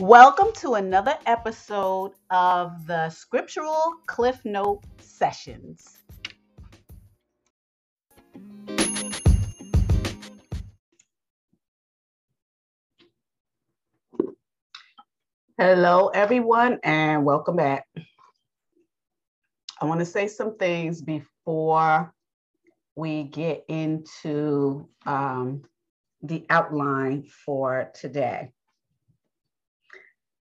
Welcome to another episode of the Scriptural Cliff Note Sessions. Hello, everyone, and welcome back. I want to say some things before we get into um, the outline for today.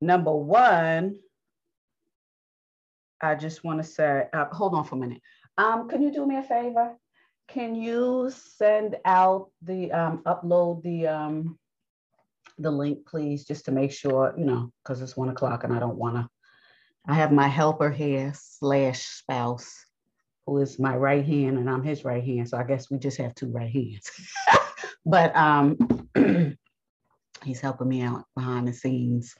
Number one, I just want to say, uh, hold on for a minute. Um, can you do me a favor? Can you send out the um, upload the um, the link, please, just to make sure, you know, because it's one o'clock and I don't want to. I have my helper here slash spouse, who is my right hand, and I'm his right hand. So I guess we just have two right hands. but um, he's helping me out behind the scenes.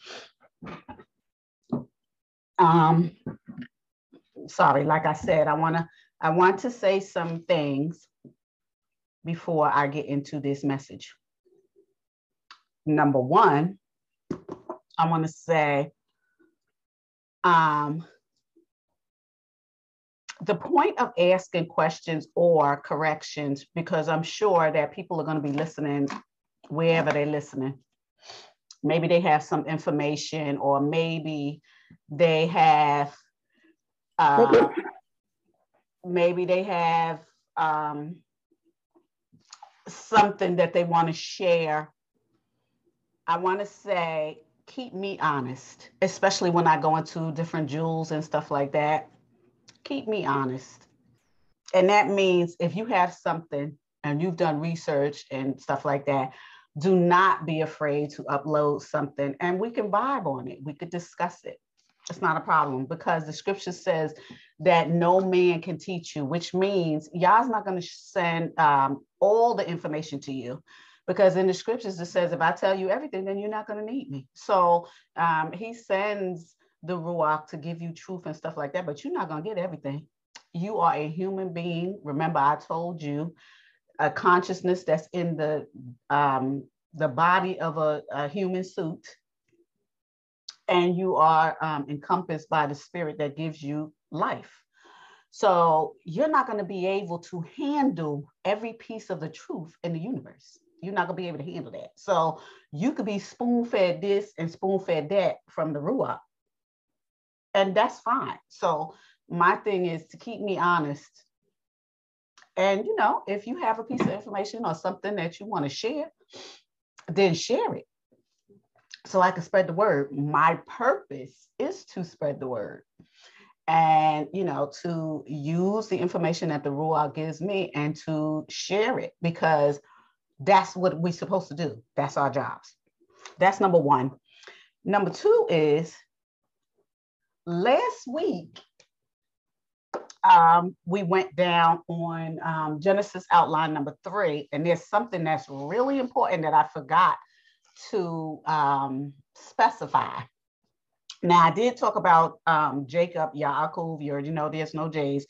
Um, sorry, like I said, I want to I want to say some things before I get into this message. Number one, I want to say um, the point of asking questions or corrections, because I'm sure that people are going to be listening wherever they're listening maybe they have some information or maybe they have uh, maybe they have um, something that they want to share. I want to say keep me honest especially when i go into different jewels and stuff like that. Keep me honest. And that means if you have something and you've done research and stuff like that do not be afraid to upload something and we can vibe on it. We could discuss it. It's not a problem because the scripture says that no man can teach you, which means Yah's not going to send um, all the information to you because in the scriptures it says if I tell you everything, then you're not going to need me. So um, he sends the Ruach to give you truth and stuff like that, but you're not going to get everything. You are a human being. Remember, I told you a consciousness that's in the um, the body of a, a, human suit, and you are um, encompassed by the spirit that gives you life. So you're not going to be able to handle every piece of the truth in the universe. You're not going to be able to handle that. So you could be spoon fed this and spoon fed that from the Ruach. And that's fine. So my thing is to keep me honest and you know, if you have a piece of information or something that you want to share, then share it. So I can spread the word. My purpose is to spread the word. And you know, to use the information that the Ruach gives me and to share it because that's what we're supposed to do. That's our jobs. That's number one. Number two is last week um, we went down on um, Genesis outline number three, and there's something that's really important that I forgot to um, specify. Now, I did talk about um, Jacob, Yaakov. You already know there's no J's,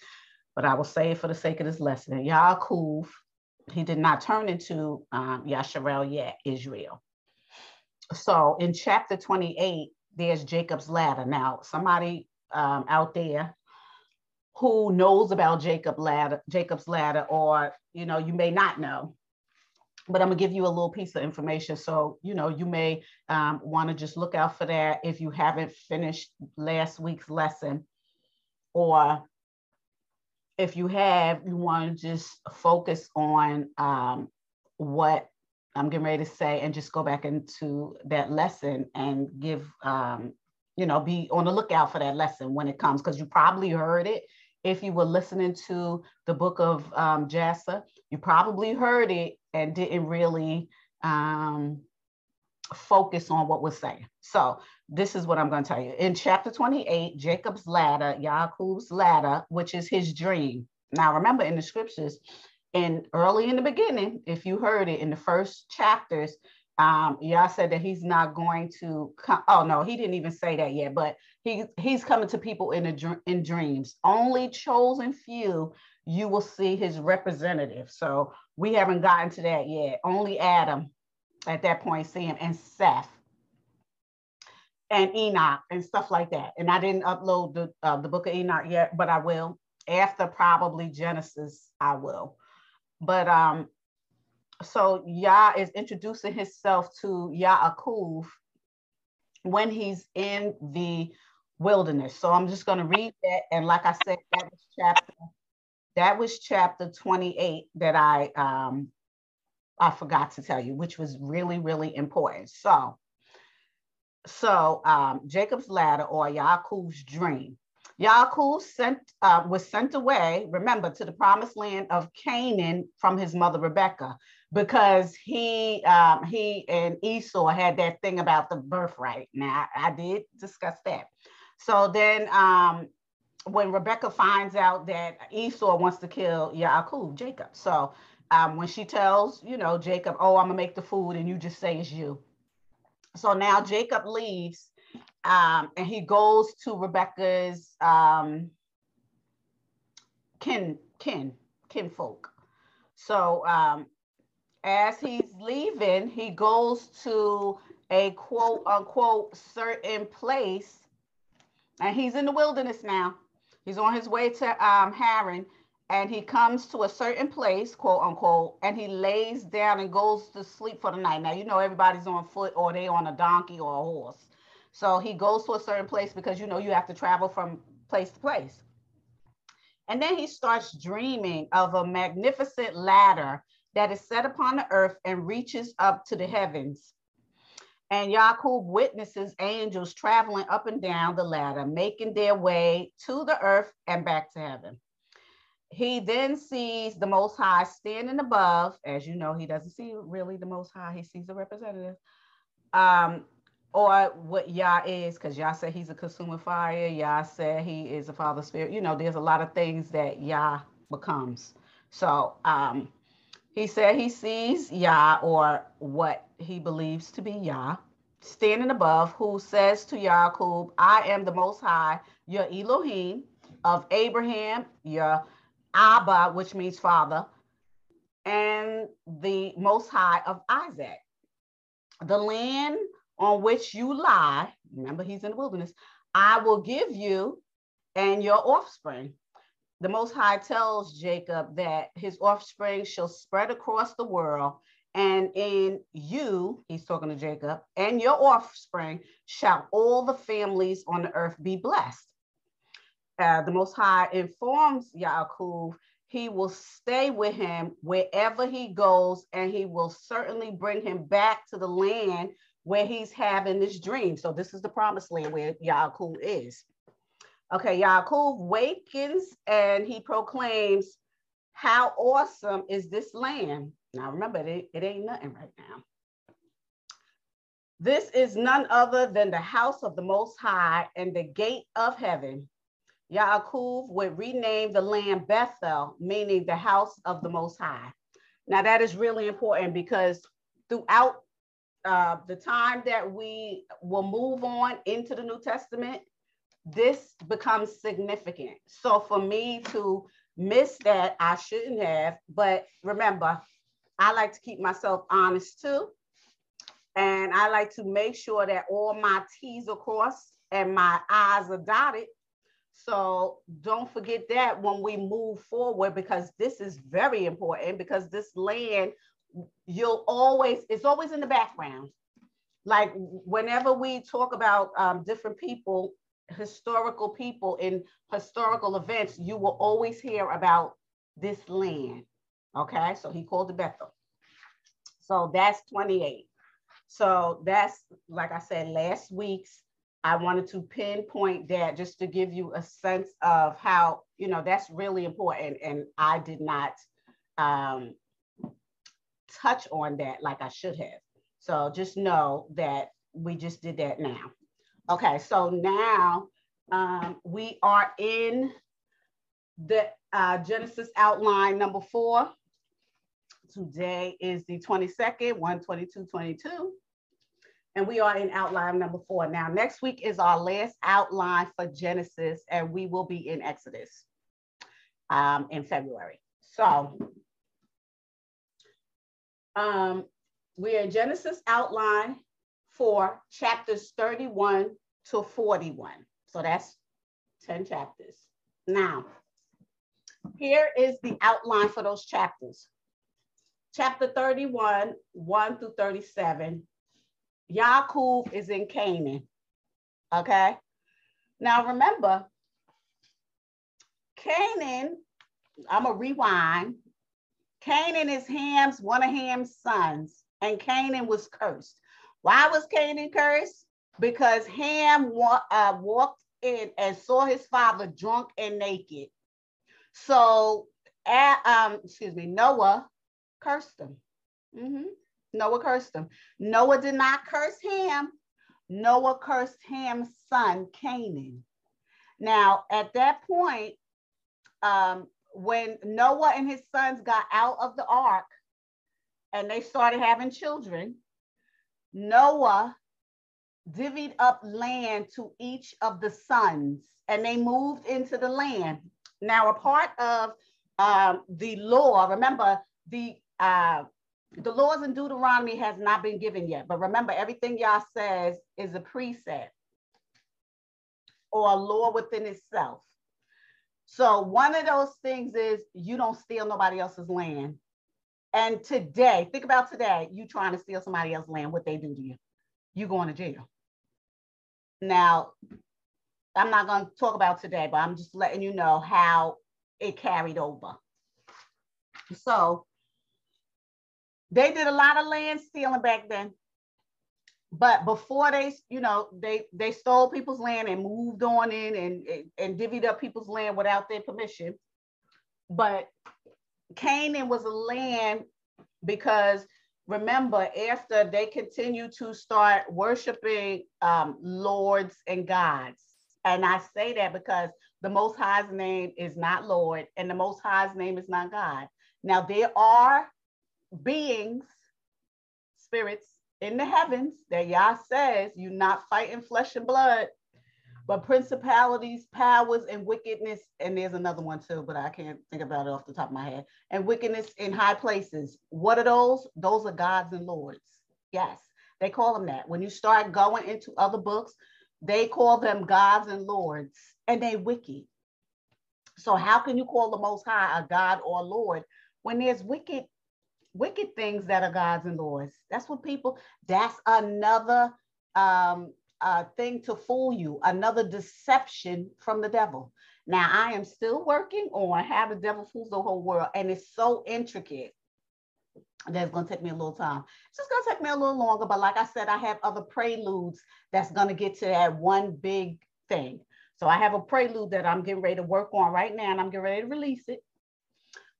but I will say it for the sake of this lesson. Yaakov, he did not turn into um, Yasharel yet, Israel. So in chapter 28, there's Jacob's ladder. Now, somebody um, out there who knows about Jacob ladder, Jacob's ladder, or you know, you may not know. But I'm gonna give you a little piece of information. So, you know, you may um, want to just look out for that if you haven't finished last week's lesson, or if you have, you want to just focus on um, what I'm getting ready to say and just go back into that lesson and give, um, you know, be on the lookout for that lesson when it comes because you probably heard it if you were listening to the book of um, Jasher, you probably heard it and didn't really um, focus on what was saying. So this is what I'm going to tell you. In chapter 28, Jacob's ladder, Yaakov's ladder, which is his dream. Now remember in the scriptures, and early in the beginning, if you heard it in the first chapters, um, Yah said that he's not going to come. Oh no, he didn't even say that yet, but he he's coming to people in a, in dreams. Only chosen few you will see his representative. So we haven't gotten to that yet. Only Adam at that point see him and Seth. and Enoch and stuff like that. And I didn't upload the uh, the book of Enoch yet, but I will after probably Genesis. I will. But um, so Yah is introducing himself to Yaakov when he's in the wilderness. So I'm just going to read that. And like I said, that was chapter that was chapter 28 that I um I forgot to tell you, which was really, really important. So, so um, Jacob's ladder or Yaakov's dream. Yaakov sent uh, was sent away, remember, to the promised land of Canaan from his mother Rebecca, because he um, he and Esau had that thing about the birthright. Now I, I did discuss that. So then um, when Rebecca finds out that Esau wants to kill Yaakov, Jacob. So um, when she tells, you know, Jacob, oh, I'm gonna make the food and you just say it's you. So now Jacob leaves um, and he goes to Rebecca's um, kin, kin, kinfolk. So um, as he's leaving, he goes to a quote unquote certain place and he's in the wilderness now. He's on his way to um, Haran and he comes to a certain place, quote unquote, and he lays down and goes to sleep for the night. Now, you know, everybody's on foot or they on a donkey or a horse. So he goes to a certain place because, you know, you have to travel from place to place. And then he starts dreaming of a magnificent ladder that is set upon the earth and reaches up to the heavens. And Yaakov witnesses angels traveling up and down the ladder, making their way to the earth and back to heaven. He then sees the Most High standing above. As you know, he doesn't see really the Most High, he sees the representative. Um, or what Yah is, because Yah said he's a consuming fire. Yah said he is a Father Spirit. You know, there's a lot of things that Yah becomes. So um, he said he sees Yah or what he believes to be Yah standing above, who says to Yaakov, I am the Most High, your Elohim of Abraham, your Abba, which means father, and the Most High of Isaac. The land on which you lie, remember he's in the wilderness, I will give you and your offspring the Most High tells Jacob that his offspring shall spread across the world, and in you, he's talking to Jacob, and your offspring shall all the families on the earth be blessed. Uh, the Most High informs Yaakov he will stay with him wherever he goes, and he will certainly bring him back to the land where he's having this dream. So, this is the promised land where Yaakov is. Okay, Yaakov wakens and he proclaims, How awesome is this land? Now remember, it, it ain't nothing right now. This is none other than the house of the Most High and the gate of heaven. Yaakov would rename the land Bethel, meaning the house of the Most High. Now, that is really important because throughout uh, the time that we will move on into the New Testament, this becomes significant. So for me to miss that, I shouldn't have. But remember, I like to keep myself honest too. And I like to make sure that all my T's are crossed and my I's are dotted. So don't forget that when we move forward, because this is very important because this land, you'll always, it's always in the background. Like whenever we talk about um, different people, historical people in historical events, you will always hear about this land. Okay, so he called it Bethel. So that's 28. So that's, like I said, last week's, I wanted to pinpoint that just to give you a sense of how, you know, that's really important. And I did not um, touch on that like I should have. So just know that we just did that now. Okay, so now um, we are in the uh, Genesis outline number four. Today is the 22nd, 122, 22. And we are in outline number four. Now, next week is our last outline for Genesis, and we will be in Exodus um, in February. So um, we're in Genesis outline for chapters 31 to 41. So that's 10 chapters. Now, here is the outline for those chapters. Chapter 31, 1 through 37. Yaakov is in Canaan. Okay. Now remember, Canaan, I'm going to rewind. Canaan is Ham's, one of Ham's sons, and Canaan was cursed. Why was Canaan cursed? Because Ham wa- uh, walked in and saw his father drunk and naked. So, um, excuse me, Noah cursed him. Mm-hmm. Noah cursed him. Noah did not curse Ham. Noah cursed Ham's son, Canaan. Now, at that point, um, when Noah and his sons got out of the ark and they started having children, Noah divvied up land to each of the sons and they moved into the land. Now, a part of um, the law, remember, the uh, the laws in Deuteronomy has not been given yet, but remember, everything Yah says is a precept or a law within itself. So one of those things is you don't steal nobody else's land. And today, think about today, you trying to steal somebody else's land, what they do to you. You going to jail. Now, I'm not going to talk about today, but I'm just letting you know how it carried over. So they did a lot of land stealing back then. But before they, you know, they they stole people's land and moved on in and, and, and divvied up people's land without their permission. But Canaan was a land because remember, after they continued to start worshiping um, lords and gods. And I say that because the Most High's name is not Lord and the Most High's name is not God. Now, there are beings, spirits in the heavens that Yah says you're not fighting flesh and blood, but principalities, powers, and wickedness. And there's another one too, but I can't think about it off the top of my head. And wickedness in high places. What are those? Those are gods and lords. Yes, they call them that. When you start going into other books, they call them gods and lords, and they wicked. So how can you call the Most High a God or Lord when there's wicked wicked things that are gods and lords. That's what people, that's another um, uh, thing to fool you, another deception from the devil. Now, I am still working on how the devil fools the whole world, and it's so intricate that's going to take me a little time. It's just going to take me a little longer, but like I said, I have other preludes that's going to get to that one big thing. So I have a prelude that I'm getting ready to work on right now, and I'm getting ready to release it.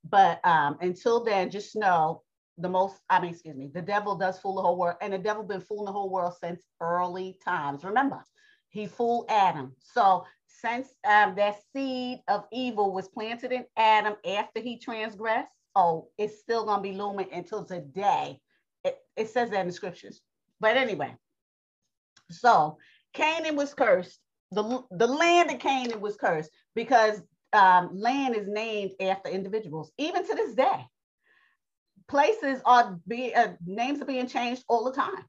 But um, until then, just know the most, I mean, excuse me, the devil does fool the whole world, and the devil been fooling the whole world since early times. Remember, he fooled Adam. So since um, that seed of evil was planted in Adam after he transgressed, oh, it's still gonna be looming until today. It, it says that in the scriptures. But anyway, so Canaan was cursed. The, the land of Canaan was cursed because um, land is named after individuals, even to this day places are being uh, names are being changed all the time.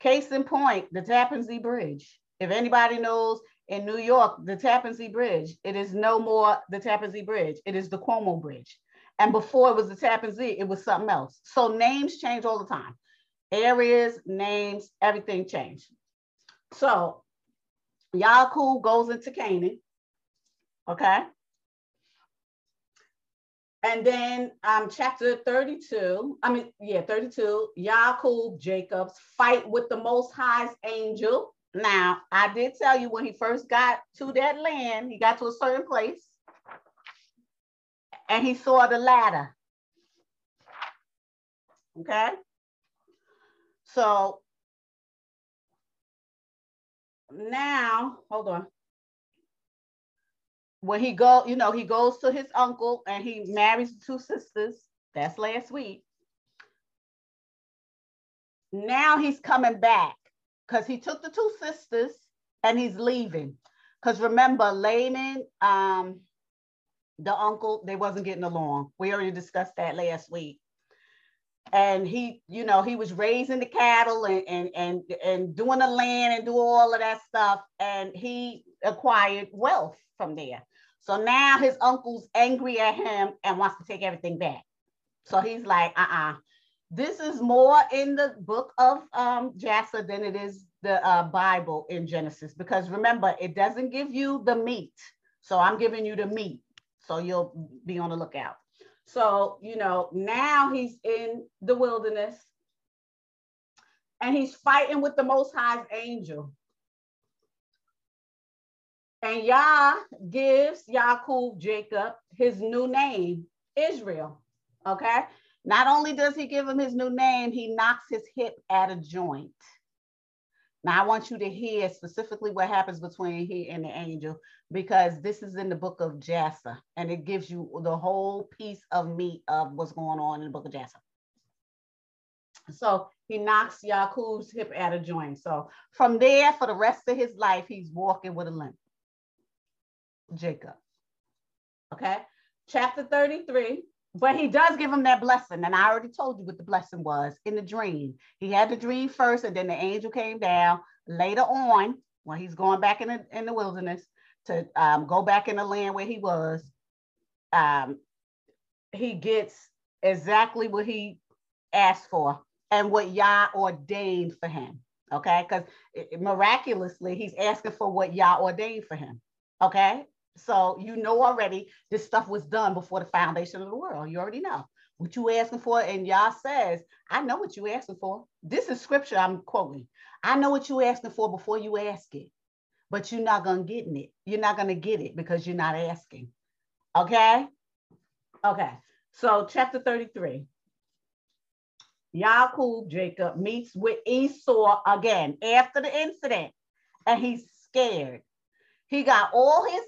Case in point, the Tappan Zee Bridge. If anybody knows in New York, the Tappan Zee Bridge, it is no more the Tappan Zee Bridge. It is the Cuomo Bridge. And before it was the Tappan Zee, it was something else. So names change all the time. Areas, names, everything changed. So Yaakov goes into Canaan. Okay. And then um, chapter 32, I mean, yeah, 32, Yaakov, Jacob's fight with the Most High's angel. Now, I did tell you when he first got to that land, he got to a certain place and he saw the ladder. Okay. So now, hold on when he go, you know, he goes to his uncle and he marries two sisters. That's last week. Now he's coming back because he took the two sisters and he's leaving. Because remember, Laban, um, the uncle, they wasn't getting along. We already discussed that last week. and he, you know, he was raising the cattle and and and and doing the land and do all of that stuff, and he acquired wealth from there. So now his uncle's angry at him and wants to take everything back. So he's like, uh-uh. This is more in the book of um, Jasher than it is the uh, Bible in Genesis, because remember, it doesn't give you the meat. So I'm giving you the meat. So you'll be on the lookout. So, you know, now he's in the wilderness and he's fighting with the Most High's angel. And Yah gives Yaakov Jacob his new name, Israel. Okay. Not only does he give him his new name, he knocks his hip at a joint. Now, I want you to hear specifically what happens between he and the angel, because this is in the book of Jasher, and it gives you the whole piece of meat of what's going on in the book of Jasher. So he knocks Yaakov's hip at a joint. So from there, for the rest of his life, he's walking with a limp. Jacob. Okay. Chapter 33. But he does give him that blessing. And I already told you what the blessing was in the dream. He had the dream first, and then the angel came down later on when he's going back in the, in the wilderness to um, go back in the land where he was. Um, he gets exactly what he asked for and what Yah ordained for him. Okay. Because miraculously, he's asking for what Yah ordained for him. Okay. So you know already this stuff was done before the foundation of the world. You already know what you asking for. And Yah says, I know what you asking for. This is scripture I'm quoting. I know what you asking for before you ask it, but you're not gonna get it. You're not gonna get it because you're not asking. Okay. Okay. So chapter 33. Yaakov Jacob meets with Esau again after the incident, and he's scared. He got all his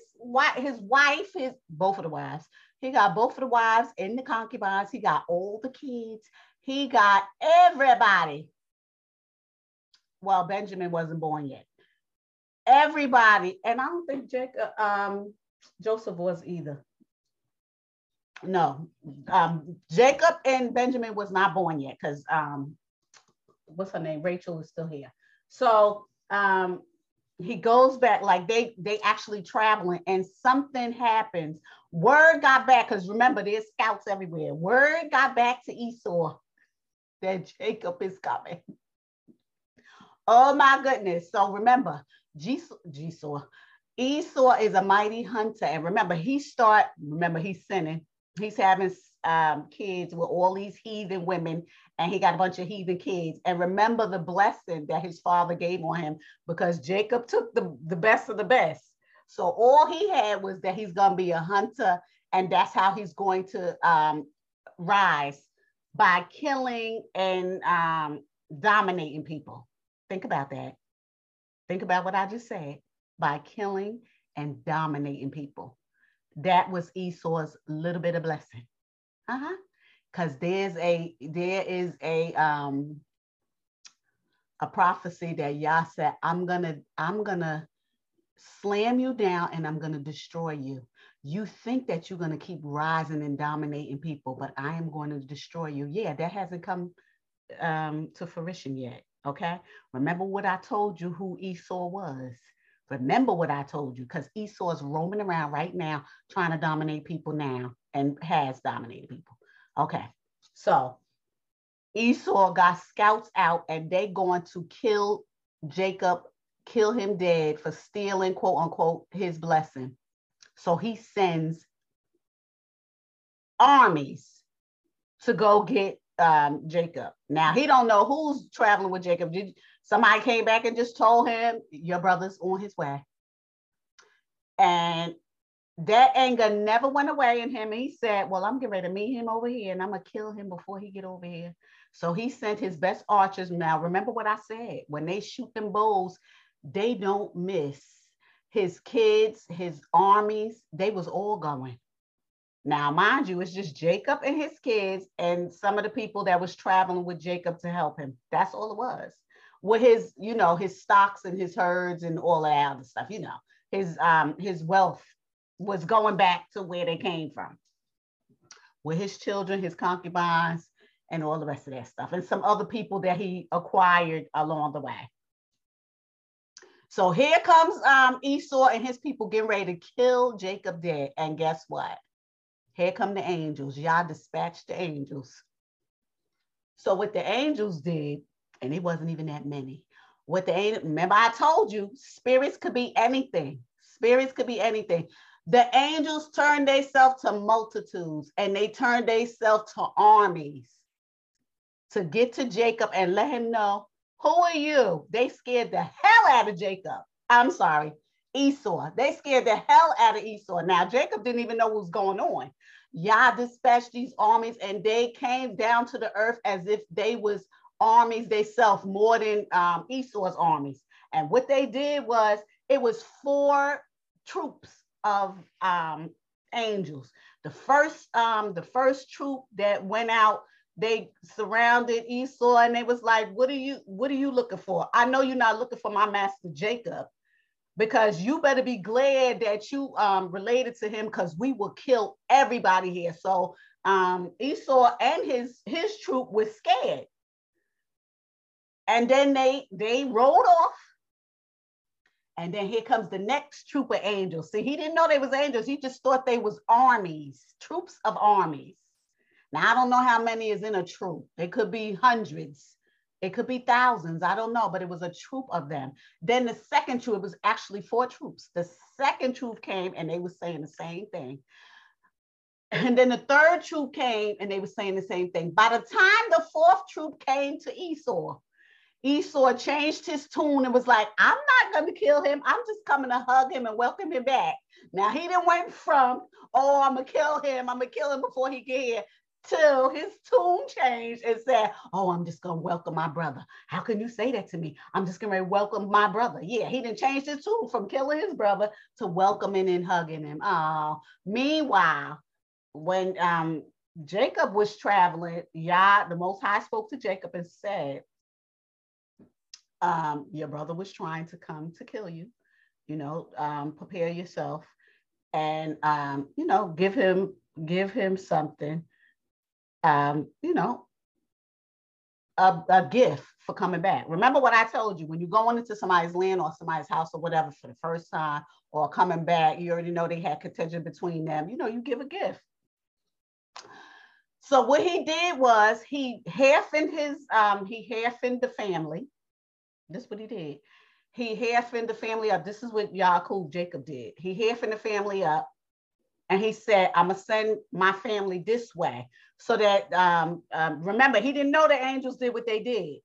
his wife, his both of the wives. He got both of the wives and the concubines. He got all the kids. He got everybody. Well, Benjamin wasn't born yet. Everybody, and I don't think Jacob, um, Joseph was either. No, um, Jacob and Benjamin was not born yet because um, what's her name? Rachel is still here. So um, he goes back like they they actually traveling and something happens. Word got back because remember there's scouts everywhere. Word got back to esau that jacob is coming. Oh my goodness. So remember esau, esau esau is a mighty hunter. And remember he start remember he's sinning. He's having um, kids with all these heathen women, and he got a bunch of heathen kids. And remember the blessing that his father gave on him because Jacob took the, the best of the best. So all he had was that he's going to be a hunter, and that's how he's going to um, rise by killing and um, dominating people. Think about that. Think about what I just said by killing and dominating people. That was Esau's little bit of blessing. Uh-huh. Because there's a there is a um a prophecy that Yah said, I'm gonna, I'm gonna slam you down and I'm gonna destroy you. You think that you're gonna keep rising and dominating people, but I am going to destroy you. Yeah, that hasn't come um, to fruition yet. Okay. Remember what I told you who Esau was. Remember what I told you, because Esau is roaming around right now trying to dominate people now and has dominated people. Okay, so Esau got scouts out and they going to kill Jacob, kill him dead for stealing, quote unquote, his blessing. So he sends armies to go get um, Jacob. Now he don't know who's traveling with Jacob. Somebody came back and just told him your brother's on his way? And that anger never went away in him. He said, Well, I'm getting ready to meet him over here and I'm gonna kill him before he get over here. So he sent his best archers. Now, remember what I said when they shoot them bows, they don't miss. His kids, his armies, they was all going. Now, mind you, it's just Jacob and his kids and some of the people that was traveling with Jacob to help him. That's all it was. With his, you know, his stocks and his herds and all that other stuff, you know, his um his wealth was going back to where they came from. With his children, his concubines, and all the rest of that stuff, and some other people that he acquired along the way. So here comes um, Esau and his people getting ready to kill Jacob dead. And guess what? Here come the angels. Yah dispatched the angels. So what the angels did, and it wasn't even that many. What the remember I told you, spirits could be anything. Spirits could be anything. The angels turned themselves to multitudes and they turned themselves to armies to get to Jacob and let him know who are you? They scared the hell out of Jacob. I'm sorry, Esau. They scared the hell out of Esau. Now, Jacob didn't even know what was going on. Yah dispatched these armies and they came down to the earth as if they was armies themselves more than um, Esau's armies. And what they did was it was four troops of um, angels. The first, um, the first troop that went out they surrounded Esau and they was like, what are you, what are you looking for? I know you're not looking for my master Jacob because you better be glad that you um, related to him because we will kill everybody here. So um, Esau and his his troop was scared. And then they they rolled off. And then here comes the next troop of angels. See, he didn't know they was angels. He just thought they was armies, troops of armies. Now, I don't know how many is in a troop. It could be hundreds. It could be thousands. I don't know, but it was a troop of them. Then the second troop, it was actually four troops. The second troop came and they were saying the same thing. And then the third troop came and they were saying the same thing. By the time the fourth troop came to Esau, Esau changed his tune and was like, I'm not going to kill him. I'm just coming to hug him and welcome him back. Now he didn't went from, oh, I'm going to kill him. I'm going to kill him before he get here till his tune changed and said, Oh, I'm just gonna welcome my brother. How can you say that to me? I'm just gonna welcome my brother. Yeah, he didn't change his tune from killing his brother to welcoming and hugging him. Oh, meanwhile, when um Jacob was traveling, Yah, the Most High spoke to Jacob and said, um, Your brother was trying to come to kill you. You know, um, prepare yourself and um, you know, give him give him something um, you know, a, a gift for coming back. Remember what I told you when you're going into somebody's land or somebody's house or whatever for the first time or coming back, you already know they had contention between them. You know, you give a gift. So what he did was he halfened his um he halfened the family. This is what he did. He halfened the family up. This is what Yaakov Jacob did. He halfened the family up and he said, I'm gonna send my family this way. So that um, um, remember, he didn't know the angels did what they did.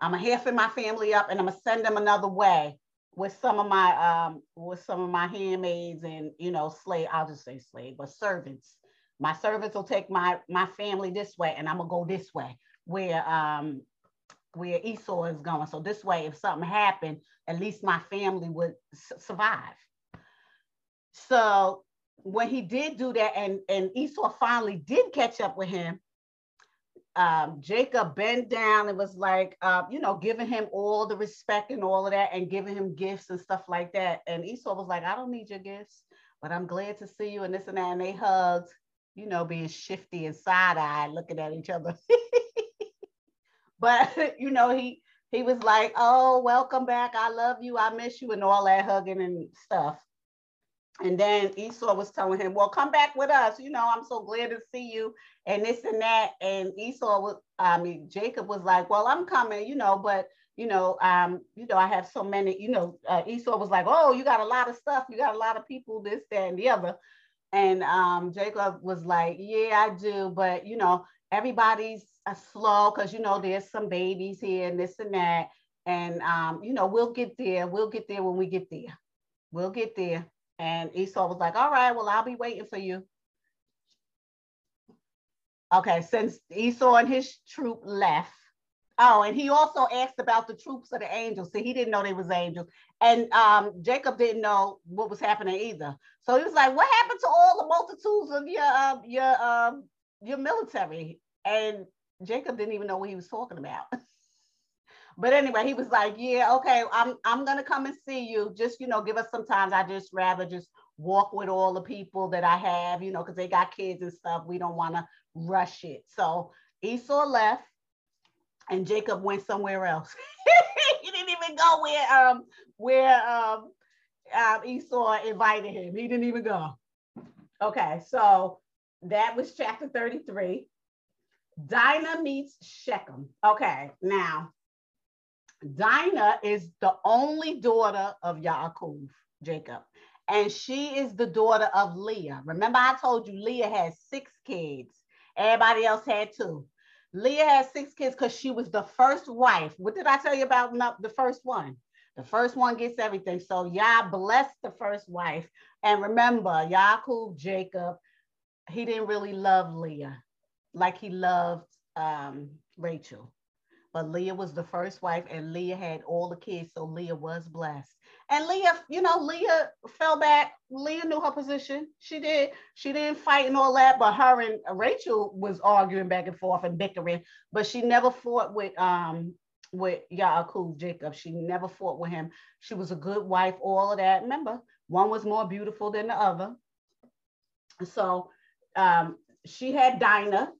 I'm gonna half in my family up and I'm gonna send them another way with some of my um, with some of my handmaids and you know, slave, I'll just say slave, but servants. My servants will take my my family this way and I'm gonna go this way where um where Esau is going. So this way, if something happened, at least my family would survive. So when he did do that and, and Esau finally did catch up with him, um, Jacob bent down and was like, uh, you know, giving him all the respect and all of that and giving him gifts and stuff like that. And Esau was like, I don't need your gifts, but I'm glad to see you and this and that. And they hugged, you know, being shifty and side eyed, looking at each other. but, you know, he, he was like, oh, welcome back. I love you. I miss you and all that hugging and stuff. And then Esau was telling him, Well, come back with us. You know, I'm so glad to see you, and this and that. And Esau was, I mean, Jacob was like, Well, I'm coming, you know, but you know, um, you know, I have so many, you know, uh, Esau was like, Oh, you got a lot of stuff, you got a lot of people, this, that, and the other. And um, Jacob was like, Yeah, I do, but you know, everybody's slow because you know there's some babies here and this and that. And um, you know, we'll get there, we'll get there when we get there. We'll get there. And Esau was like, all right, well, I'll be waiting for you. Okay, since Esau and his troop left. Oh, and he also asked about the troops of the angels. See, he didn't know they was angels. And um, Jacob didn't know what was happening either. So he was like, what happened to all the multitudes of your uh, your um, your military? And Jacob didn't even know what he was talking about. But anyway, he was like, yeah, okay, I'm I'm gonna come and see you. Just you know, give us some time. I just rather just walk with all the people that I have, you know, because they got kids and stuff. We don't want to rush it. So Esau left and Jacob went somewhere else. he didn't even go where um where um, um Esau invited him. He didn't even go. Okay, so that was chapter 33. Dinah meets Shechem. Okay, now Dinah is the only daughter of Yaakov, Jacob, and she is the daughter of Leah. Remember, I told you Leah had six kids. Everybody else had two. Leah had six kids because she was the first wife. What did I tell you about the first one? The first one gets everything. So Yah blessed the first wife. And remember, Yaakov, Jacob, he didn't really love Leah like he loved um, Rachel. But Leah was the first wife, and Leah had all the kids, so Leah was blessed. And Leah, you know, Leah fell back. Leah knew her position. She did. She didn't fight and all that, but her and Rachel was arguing back and forth and bickering. But she never fought with um with Yaakov, Jacob. She never fought with him. She was a good wife. All of that. Remember, one was more beautiful than the other. So um, she had Dinah.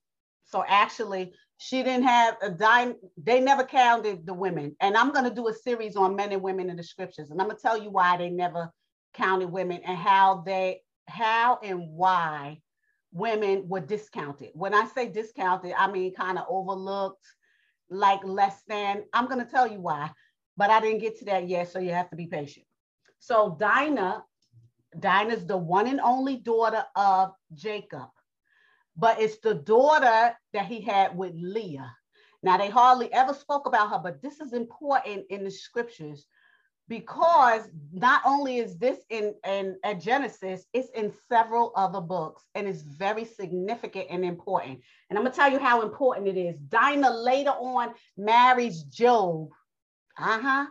So actually, she didn't have a dime. They never counted the women. And I'm going to do a series on men and women in the scriptures. And I'm going to tell you why they never counted women and how they, how and why women were discounted. When I say discounted, I mean kind of overlooked, like less than. I'm going to tell you why, but I didn't get to that yet. So you have to be patient. So Dinah, Dinah's the one and only daughter of Jacob but it's the daughter that he had with Leah. Now, they hardly ever spoke about her, but this is important in the scriptures because not only is this in, in at Genesis, it's in several other books and it's very significant and important. And I'm gonna tell you how important it is. Dinah later on marries Job. Uh-huh.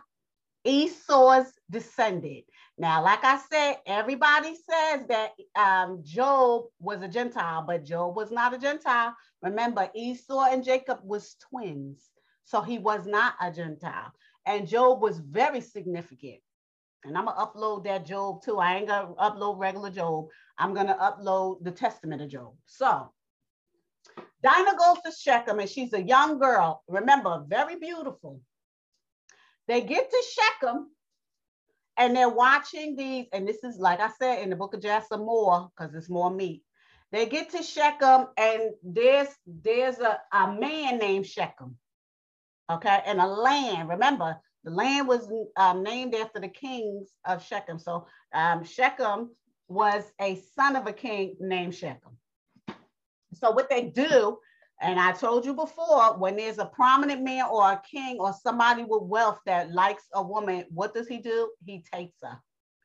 Esau's descendant. Now, like I said, everybody says that um, Job was a Gentile, but Job was not a Gentile. Remember, Esau and Jacob was twins, so he was not a Gentile. And Job was very significant. And I'm gonna upload that Job too. I ain't gonna upload regular Job. I'm gonna upload the Testament of Job. So Dinah goes to Shechem, and she's a young girl. Remember, very beautiful. They get to Shechem, and they're watching these, and this is like I said in the book of Jasher more, because it's more meat. They get to Shechem, and there's there's a, a man named Shechem, okay, and a land. Remember, the land was um, named after the kings of Shechem. So um, Shechem was a son of a king named Shechem. So what they do and I told you before, when there's a prominent man or a king or somebody with wealth that likes a woman, what does he do? He takes her.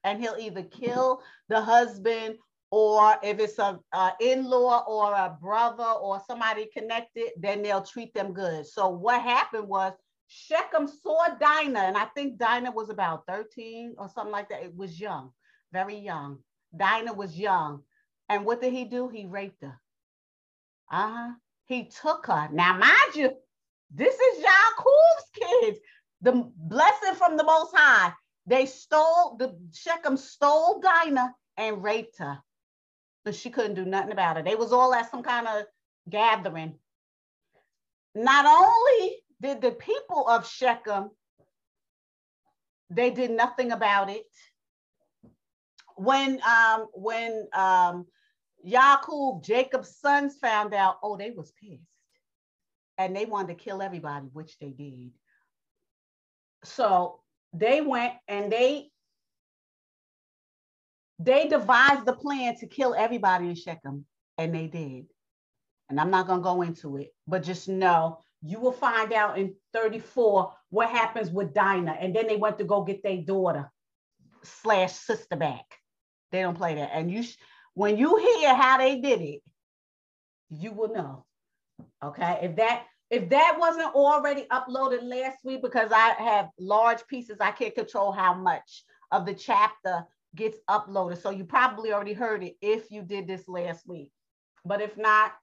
And he'll either kill the husband or if it's a, in-law or a brother or somebody connected, then they'll treat them good. So what happened was Shechem saw Dinah, and I think Dinah was about 13 or something like that. It was young, very young. Dinah was young. And what did he do? He raped her. Uh-huh. He took her. Now, mind you, this is Yaakov's kids. The blessing from the Most High. They stole, the Shechem stole Dinah and raped her. But she couldn't do nothing about it. They was all at some kind of gathering. Not only did the people of Shechem, they did nothing about it. When um, when um, Yaakov, Jacob's sons found out, oh, they was pissed. And they wanted to kill everybody, which they did. So they went and they they devised the plan to kill everybody in Shechem, and they did. And I'm not gonna go into it, but just know you will find out in 34 what happens with Dinah. And then they went to go get their daughter slash sister back. They don't play that. And you when you hear how they did it, you will know. Okay. If that if that wasn't already uploaded last week, because I have large pieces, I can't control how much of the chapter gets uploaded. So you probably already heard it if you did this last week. But if not,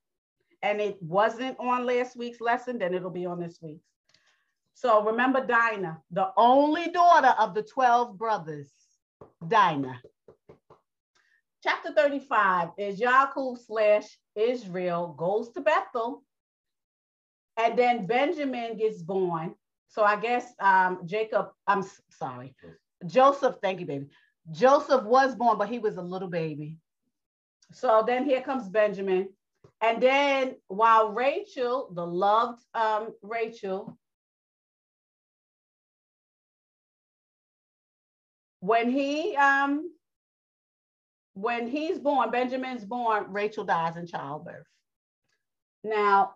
and it wasn't on last week's lesson, then it'll be on this week's. So remember Dinah, the only daughter of the 12 brothers, Dinah. Chapter 35 is Yaakov slash Israel goes to Bethel And then Benjamin gets born. So I guess um, Jacob, I'm sorry, Joseph, thank you, baby. Joseph was born, but he was a little baby. So then here comes Benjamin. And then while Rachel, the loved um, Rachel, when he um when he's born, Benjamin's born, Rachel dies in childbirth. Now,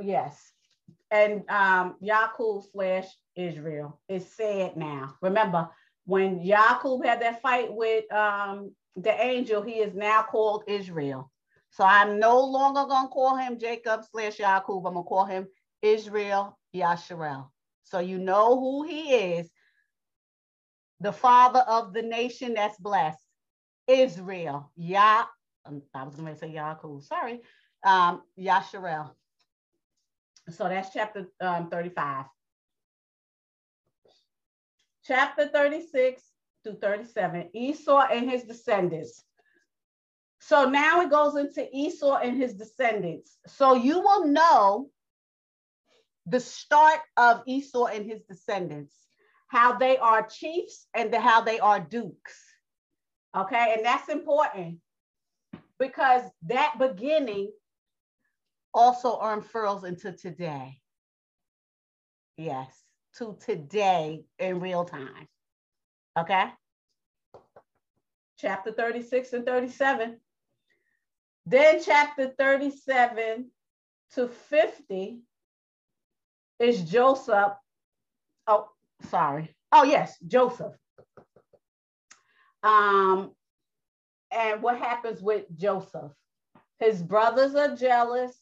yes, and um, Yaakov slash Israel is said now. Remember, when Yaakov had that fight with um, the angel, he is now called Israel. So I'm no longer going to call him Jacob slash Yaakov. I'm going to call him Israel Yasharel. So you know who he is the father of the nation that's blessed, Israel. Yah, um, I was going to say Yaakov, sorry, um, Yasharel. So that's chapter um, 35. Chapter 36 to 37, Esau and his descendants. So now it goes into Esau and his descendants. So you will know the start of Esau and his descendants, how they are chiefs and the, how they are dukes. Okay, and that's important because that beginning also unfurls into today. Yes, to today in real time. Okay. Chapter 36 and 37. Then chapter 37 to 50 is Joseph. Oh, sorry. Oh, yes, Joseph. Um, and what happens with Joseph? His brothers are jealous.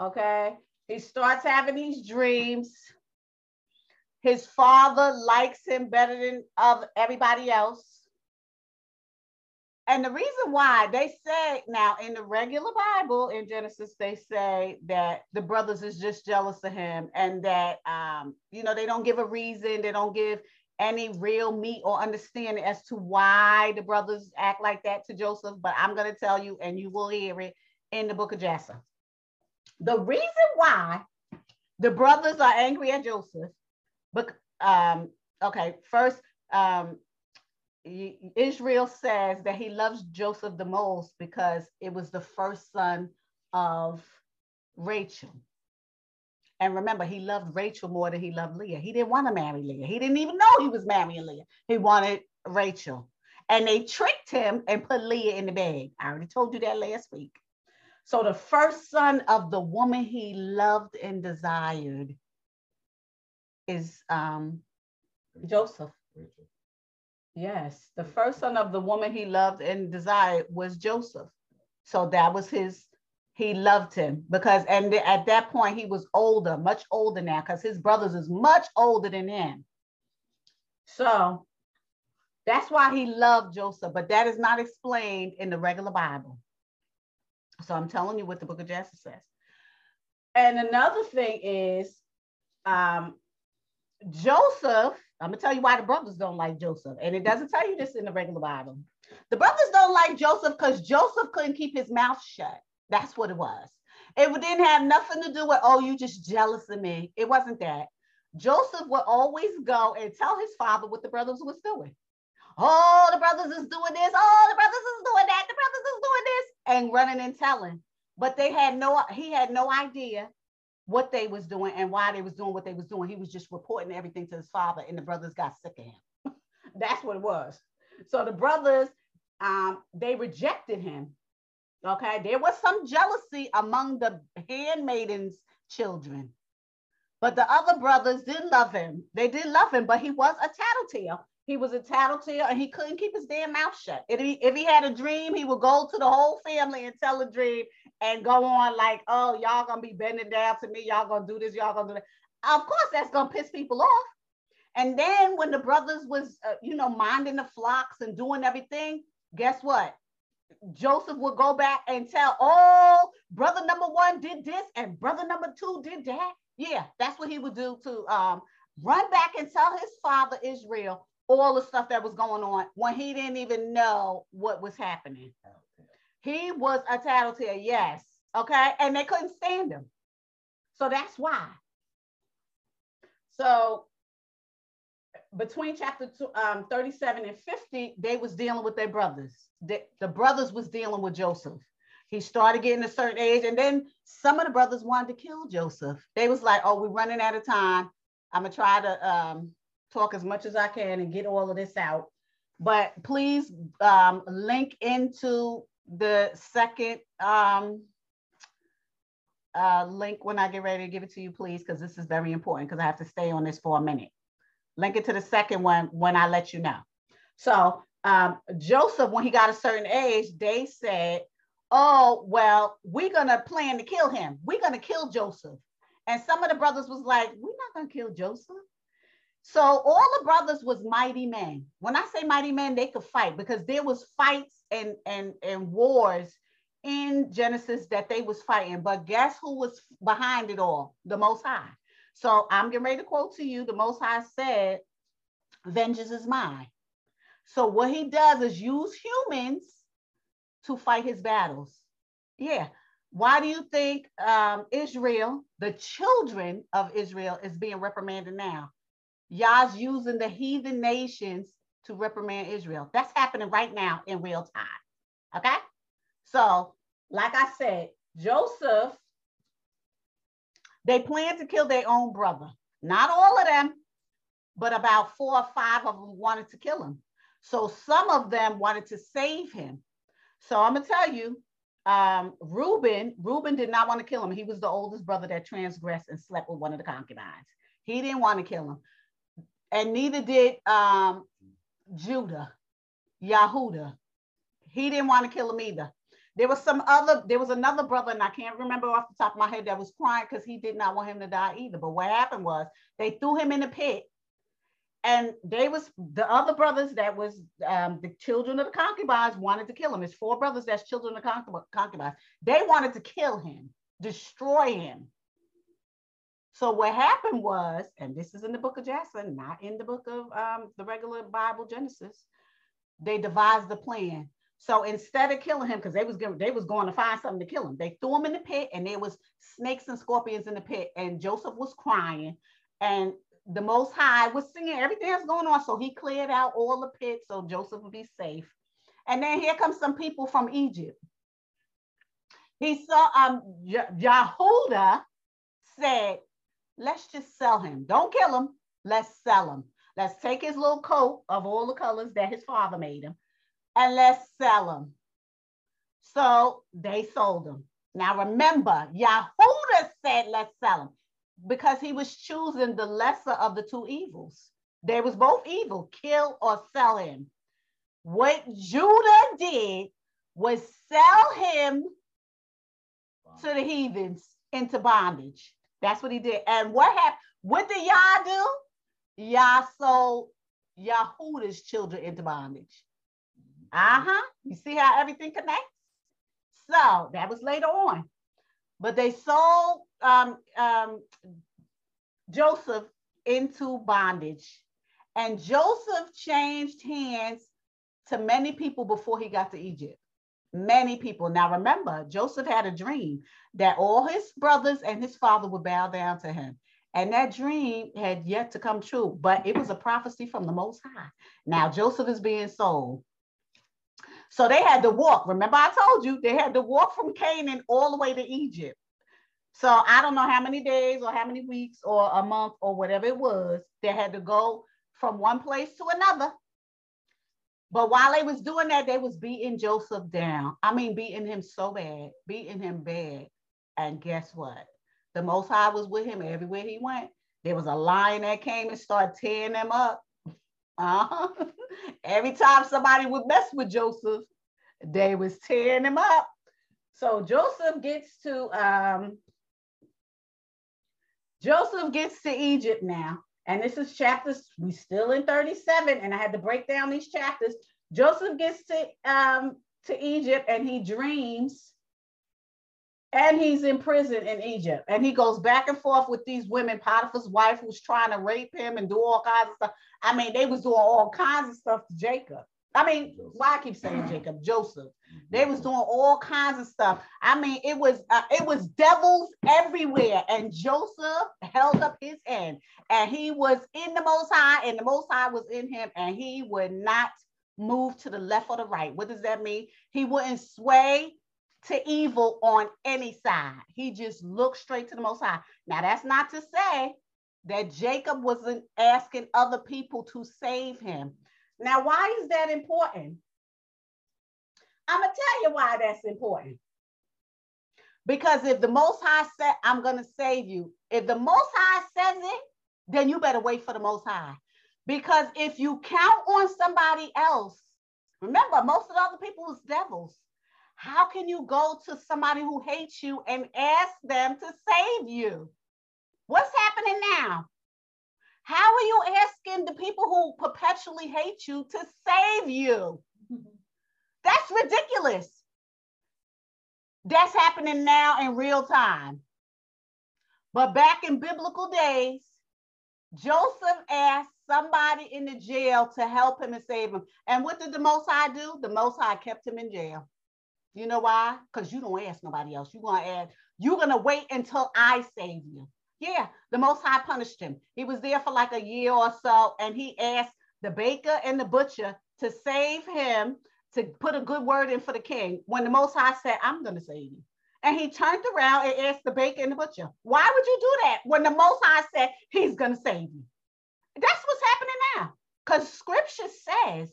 Okay. He starts having these dreams. His father likes him better than of everybody else. And the reason why they say now in the regular Bible in Genesis, they say that the brothers is just jealous of him and that um, you know they don't give a reason, they don't give any real meat or understanding as to why the brothers act like that to Joseph. But I'm gonna tell you, and you will hear it in the book of Jasher. The reason why the brothers are angry at Joseph, but um, okay, first um, Israel says that he loves Joseph the most because it was the first son of Rachel. And remember, he loved Rachel more than he loved Leah. He didn't want to marry Leah. He didn't even know he was marrying Leah. He wanted Rachel. And they tricked him and put Leah in the bag. I already told you that last week. So the first son of the woman he loved and desired is um, Joseph. Rachel. Yes, the first son of the woman he loved and desired was Joseph. So that was his, he loved him because, and at that point he was older, much older now, because his brothers is much older than him. So that's why he loved Joseph, but that is not explained in the regular Bible. So I'm telling you what the book of Jasher says. And another thing is um, Joseph I'm gonna tell you why the brothers don't like Joseph, and it doesn't tell you this in the regular Bible. The brothers don't like Joseph because Joseph couldn't keep his mouth shut. That's what it was. It didn't have nothing to do with, oh, you just jealous of me. It wasn't that. Joseph would always go and tell his father what the brothers was doing. Oh, the brothers is doing this. Oh, the brothers is doing that. The brothers is doing this, and running and telling. But they had no, he had no idea what they was doing and why they was doing what they was doing. He was just reporting everything to his father, and the brothers got sick of him. That's what it was. So the brothers, um, they rejected him. Okay, there was some jealousy among the handmaidens' children, but the other brothers did love him. They did love him, but he was a tattletale. He was a tattletale and he couldn't keep his damn mouth shut. If he, if he had a dream, he would go to the whole family and tell a dream and go on like, oh, y'all gonna be bending down to me, y'all gonna do this, y'all gonna do that. Of course, that's gonna piss people off. And then when the brothers was, uh, you know, minding the flocks and doing everything, guess what? Joseph would go back and tell, oh, brother number one did this and brother number two did that. Yeah, that's what he would do to um, run back and tell his father Israel all the stuff that was going on when he didn't even know what was happening. He was a tattletale, yes. Okay. And they couldn't stand him. So that's why. So between chapter two, um, 37 and 50, they was dealing with their brothers. The, the brothers was dealing with Joseph. He started getting a certain age, and then some of the brothers wanted to kill Joseph. They was like, "Oh, we're running out of time. I'm gonna try to um, talk as much as I can and get all of this out." But please um, link into the second um, uh, link when I get ready to give it to you, please, because this is very important because I have to stay on this for a minute. Link it to the second one when I let you know. So um, Joseph, when he got a certain age, they said, oh, well, we're going to plan to kill him. We're going to kill Joseph. And some of the brothers was like, we're not going to kill Joseph. So all the brothers was mighty men. When I say mighty men, they could fight because there was fights and, and, and wars in Genesis that they was fighting. But guess who was behind it all? The Most High. So I'm getting ready to quote to you. The Most High said, vengeance is mine. So what he does is use humans to fight his battles. Yeah. Why do you think um, Israel, the children of Israel, is being reprimanded now? Yah's using the heathen nations to reprimand Israel. That's happening right now in real time. Okay. So, like I said, Joseph, they planned to kill their own brother. Not all of them, but about four or five of them wanted to kill him. So some of them wanted to save him. So I'm gonna tell you, um, Reuben, Reuben did not want to kill him. He was the oldest brother that transgressed and slept with one of the concubines. He didn't want to kill him. And neither did um, Judah, Yahuda. He didn't want to kill him either. There was some other, there was another brother, and I can't remember off the top of my head that was crying because he did not want him to die either. But what happened was they threw him in the pit and they was the other brothers that was um, the children of the concubines wanted to kill him. It's four brothers that's children of the concubines. They wanted to kill him, destroy him. So what happened was, and this is in the book of Jasher, not in the book of um, the regular Bible Genesis, they devised a plan. So instead of killing him, because they was going, they was going to find something to kill him, they threw him in the pit, and there was snakes and scorpions in the pit, and Joseph was crying, and the Most High was singing everything that's going on. So he cleared out all the pits so Joseph would be safe. And then here comes some people from Egypt. He saw um Jehudah said, let's just sell him. Don't kill him. Let's sell him. Let's take his little coat of all the colors that his father made him and let's sell him. So they sold him. Now remember, Yahuda said, let's sell him because he was choosing the lesser of the two evils. They was both evil, kill or sell him. What Judah did was sell him to the heathens into bondage. That's what he did. And what happened? What did Yah do? Yah sold Yahudah's children into bondage. Uh-huh. You see how everything connects? So that was later on. But they sold um, um, Joseph into bondage. And Joseph changed hands to many people before he got to Egypt. Many people. Now remember, Joseph had a dream that all his brothers and his father would bow down to him. And that dream had yet to come true, but it was a prophecy from the Most High. Now Joseph is being sold. So they had to walk. Remember, I told you they had to walk from Canaan all the way to Egypt. So I don't know how many days or how many weeks or a month or whatever it was, they had to go from one place to another. But while they was doing that, they was beating Joseph down. I mean, beating him so bad, beating him bad. And guess what? The Most High was with him everywhere he went. There was a lion that came and started tearing them up. Uh-huh. Every time somebody would mess with Joseph, they was tearing him up. So Joseph gets to um, Joseph gets to Egypt now. And this is chapters, we still in 37, and I had to break down these chapters. Joseph gets to um, to Egypt and he dreams and he's in prison in Egypt. And he goes back and forth with these women. Potiphar's wife who's trying to rape him and do all kinds of stuff. I mean, they was doing all kinds of stuff to Jacob. I mean, why I keep saying Jacob, Joseph. They was doing all kinds of stuff. I mean, it was uh, it was devils everywhere, and Joseph held up his end, and he was in the Most High, and the Most High was in him, and he would not move to the left or the right. What does that mean? He wouldn't sway to evil on any side. He just looked straight to the Most High. Now, that's not to say that Jacob wasn't asking other people to save him. Now, why is that important? I'm going to tell you why that's important. Because if the Most High said, I'm going to save you, if the Most High says it, then you better wait for the Most High. Because if you count on somebody else, remember, most of the other people was devils. How can you go to somebody who hates you and ask them to save you? What's happening now? How are you asking the people who perpetually hate you to save you? That's ridiculous. That's happening now in real time. But back in biblical days, Joseph asked somebody in the jail to help him and save him. And what did the Most High do? The Most High kept him in jail. You know why? Because you don't ask nobody else. You're gonna ask, you're gonna wait until I save you. Yeah, the Most High punished him. He was there for like a year or so, and he asked the baker and the butcher to save him, to put a good word in for the king. When the Most High said, I'm to save you. And he turned around and asked the baker and the butcher, Why would you do that when the Most High said he's to save you? That's what's happening now. Because scripture says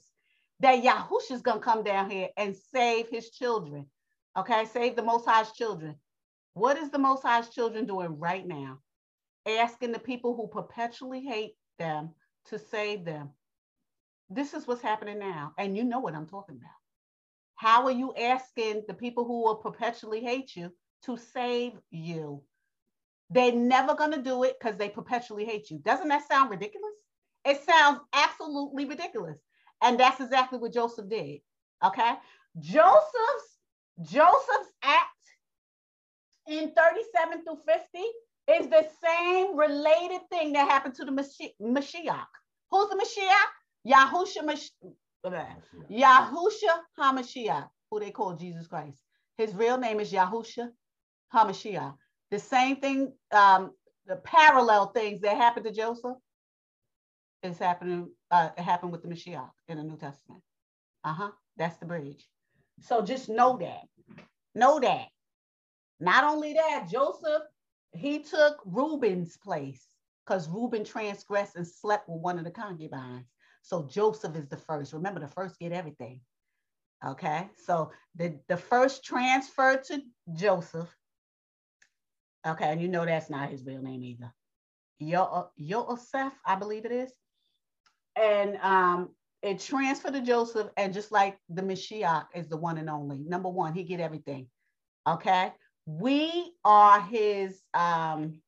that Yahushua's to come down here and save his children. Okay, save the Most High's children. What is the Most High's children doing right now? asking the people who perpetually hate them to save them. This is what's happening now. And you know what I'm talking about. How are you asking the people who will perpetually hate you to save you? They're never going to do it because they perpetually hate you. Doesn't that sound ridiculous? It sounds absolutely ridiculous. And that's exactly what Joseph did. Okay. Joseph's Joseph's act in 37 through 50 is the same related thing that happened to the Mashiach. Who's the Mashiach? Yahusha Mashiach. Yahusha HaMashiach, who they call Jesus Christ. His real name is Yahusha HaMashiach. The same thing, um, the parallel things that happened to Joseph is happening, uh, it happened with the Mashiach in the New Testament. Uh-huh. That's the bridge. So just know that. Know that. Not only that, Joseph he took Reuben's place because Reuben transgressed and slept with one of the concubines. So Joseph is the first. Remember, the first get everything. Okay, so the, the first transferred to Joseph. Okay, and you know that's not his real name either. Yo- Yosef, I believe it is. And um, it transferred to Joseph, and just like the Mashiach is the one and only. Number one, he get everything. Okay, we are his um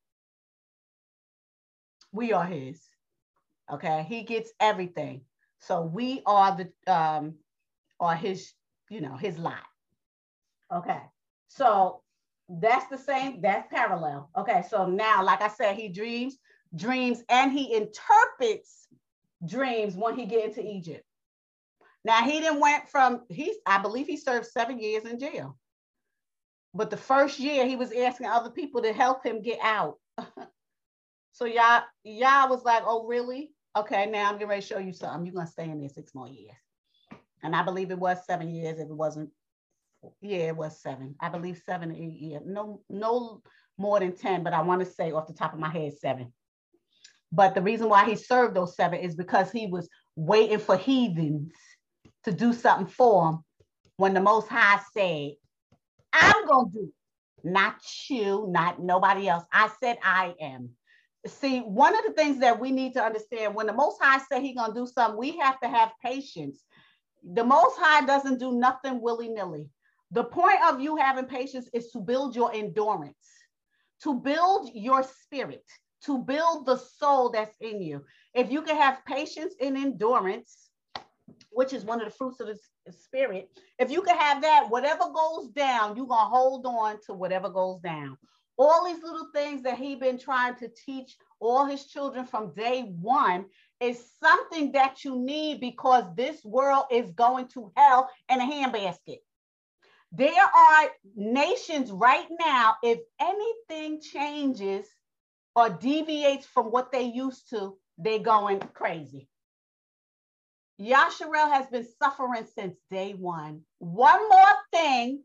we are his okay he gets everything so we are the um are his you know his lot okay so that's the same that's parallel okay so now like i said he dreams dreams and he interprets dreams when he get into egypt now he didn't went from he's i believe he served seven years in jail but the first year he was asking other people to help him get out. so y'all, y'all was like, oh, really? Okay, now I'm getting ready to show you something. You're gonna stay in there six more years. And I believe it was seven years if it wasn't, yeah, it was seven. I believe seven, eight years. No, no more than 10, but I want to say off the top of my head, seven. But the reason why he served those seven is because he was waiting for heathens to do something for him when the Most High said, I'm going to do it. Not you, not nobody else. I said I am. See, one of the things that we need to understand when the Most High said He's going to do something, we have to have patience. The Most High doesn't do nothing willy nilly. The point of you having patience is to build your endurance, to build your spirit, to build the soul that's in you. If you can have patience and endurance, which is one of the fruits of the spirit, if you can have that, whatever goes down, you're going to hold on to whatever goes down. All these little things that he been trying to teach all his children from day one is something that you need because this world is going to hell in a handbasket. There are nations right now, if anything changes or deviates from what they used to, they're going crazy. Yasharel has been suffering since day one. One more thing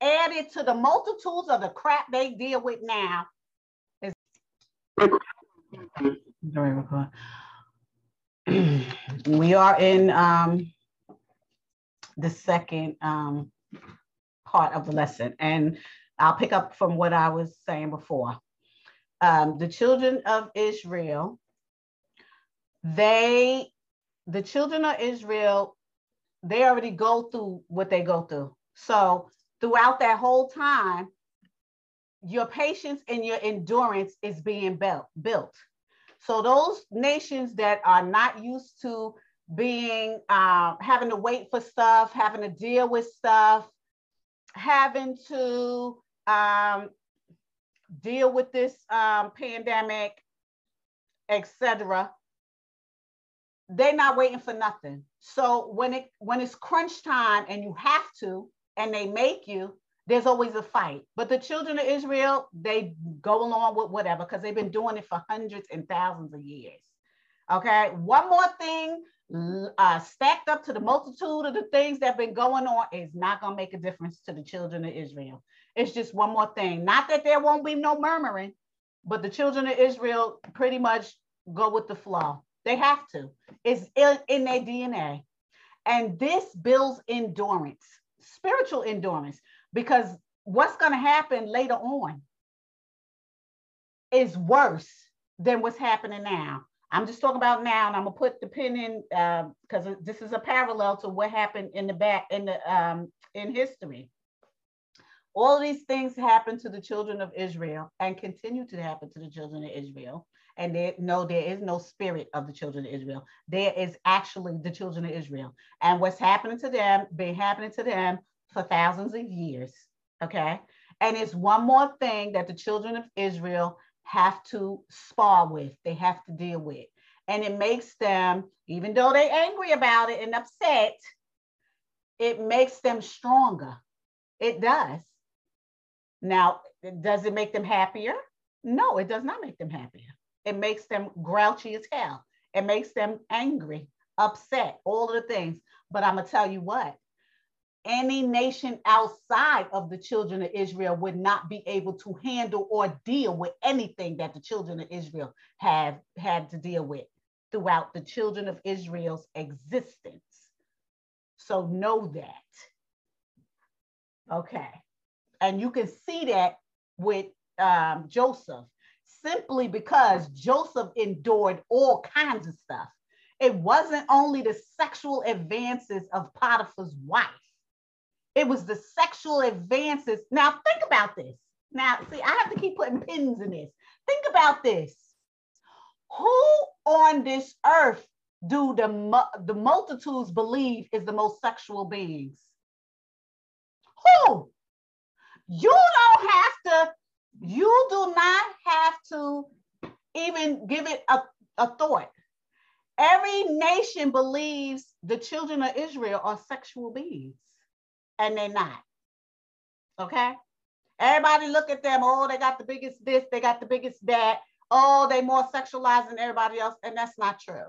added to the multitudes of the crap they deal with now is we are in um, the second um, part of the lesson, and I'll pick up from what I was saying before. Um, the children of Israel, they, the children of Israel, they already go through what they go through. So throughout that whole time, your patience and your endurance is being built. built. So those nations that are not used to being uh, having to wait for stuff, having to deal with stuff, having to um, deal with this um, pandemic, etc. They're not waiting for nothing. So when it when it's crunch time and you have to, and they make you, there's always a fight. But the children of Israel, they go along with whatever because they've been doing it for hundreds and thousands of years. Okay, one more thing uh, stacked up to the multitude of the things that have been going on is not going to make a difference to the children of Israel. It's just one more thing. Not that there won't be no murmuring, but the children of Israel pretty much go with the flow. They have to. It's in, in their DNA. And this builds endurance, spiritual endurance because what's going to happen later on is worse than what's happening now. I'm just talking about now, and I'm gonna put the pin in because uh, this is a parallel to what happened in the back in the um, in history. All these things happened to the children of Israel and continue to happen to the children of Israel. And there, no, there is no spirit of the children of Israel. There is actually the children of Israel. And what's happening to them, been happening to them for thousands of years. Okay. And it's one more thing that the children of Israel have to spar with, they have to deal with. And it makes them, even though they're angry about it and upset, it makes them stronger. It does. Now, does it make them happier? No, it does not make them happier. It makes them grouchy as hell. It makes them angry, upset, all of the things. But I'm going to tell you what, any nation outside of the children of Israel would not be able to handle or deal with anything that the children of Israel have had to deal with throughout the children of Israel's existence. So know that. Okay. And you can see that with um, Joseph simply because Joseph endured all kinds of stuff. It wasn't only the sexual advances of Potiphar's wife it was the sexual advances. Now, think about this. Now, see, I have to keep putting pins in this. Think about this. Who on this earth do the, the multitudes believe is the most sexual beings? Who? You don't have to, you do not have to even give it a, a thought. Every nation believes the children of Israel are sexual beings and they're not. Okay? Everybody look at them. Oh, they got the biggest this, they got the biggest that. Oh, they more sexualized than everybody else. And that's not true.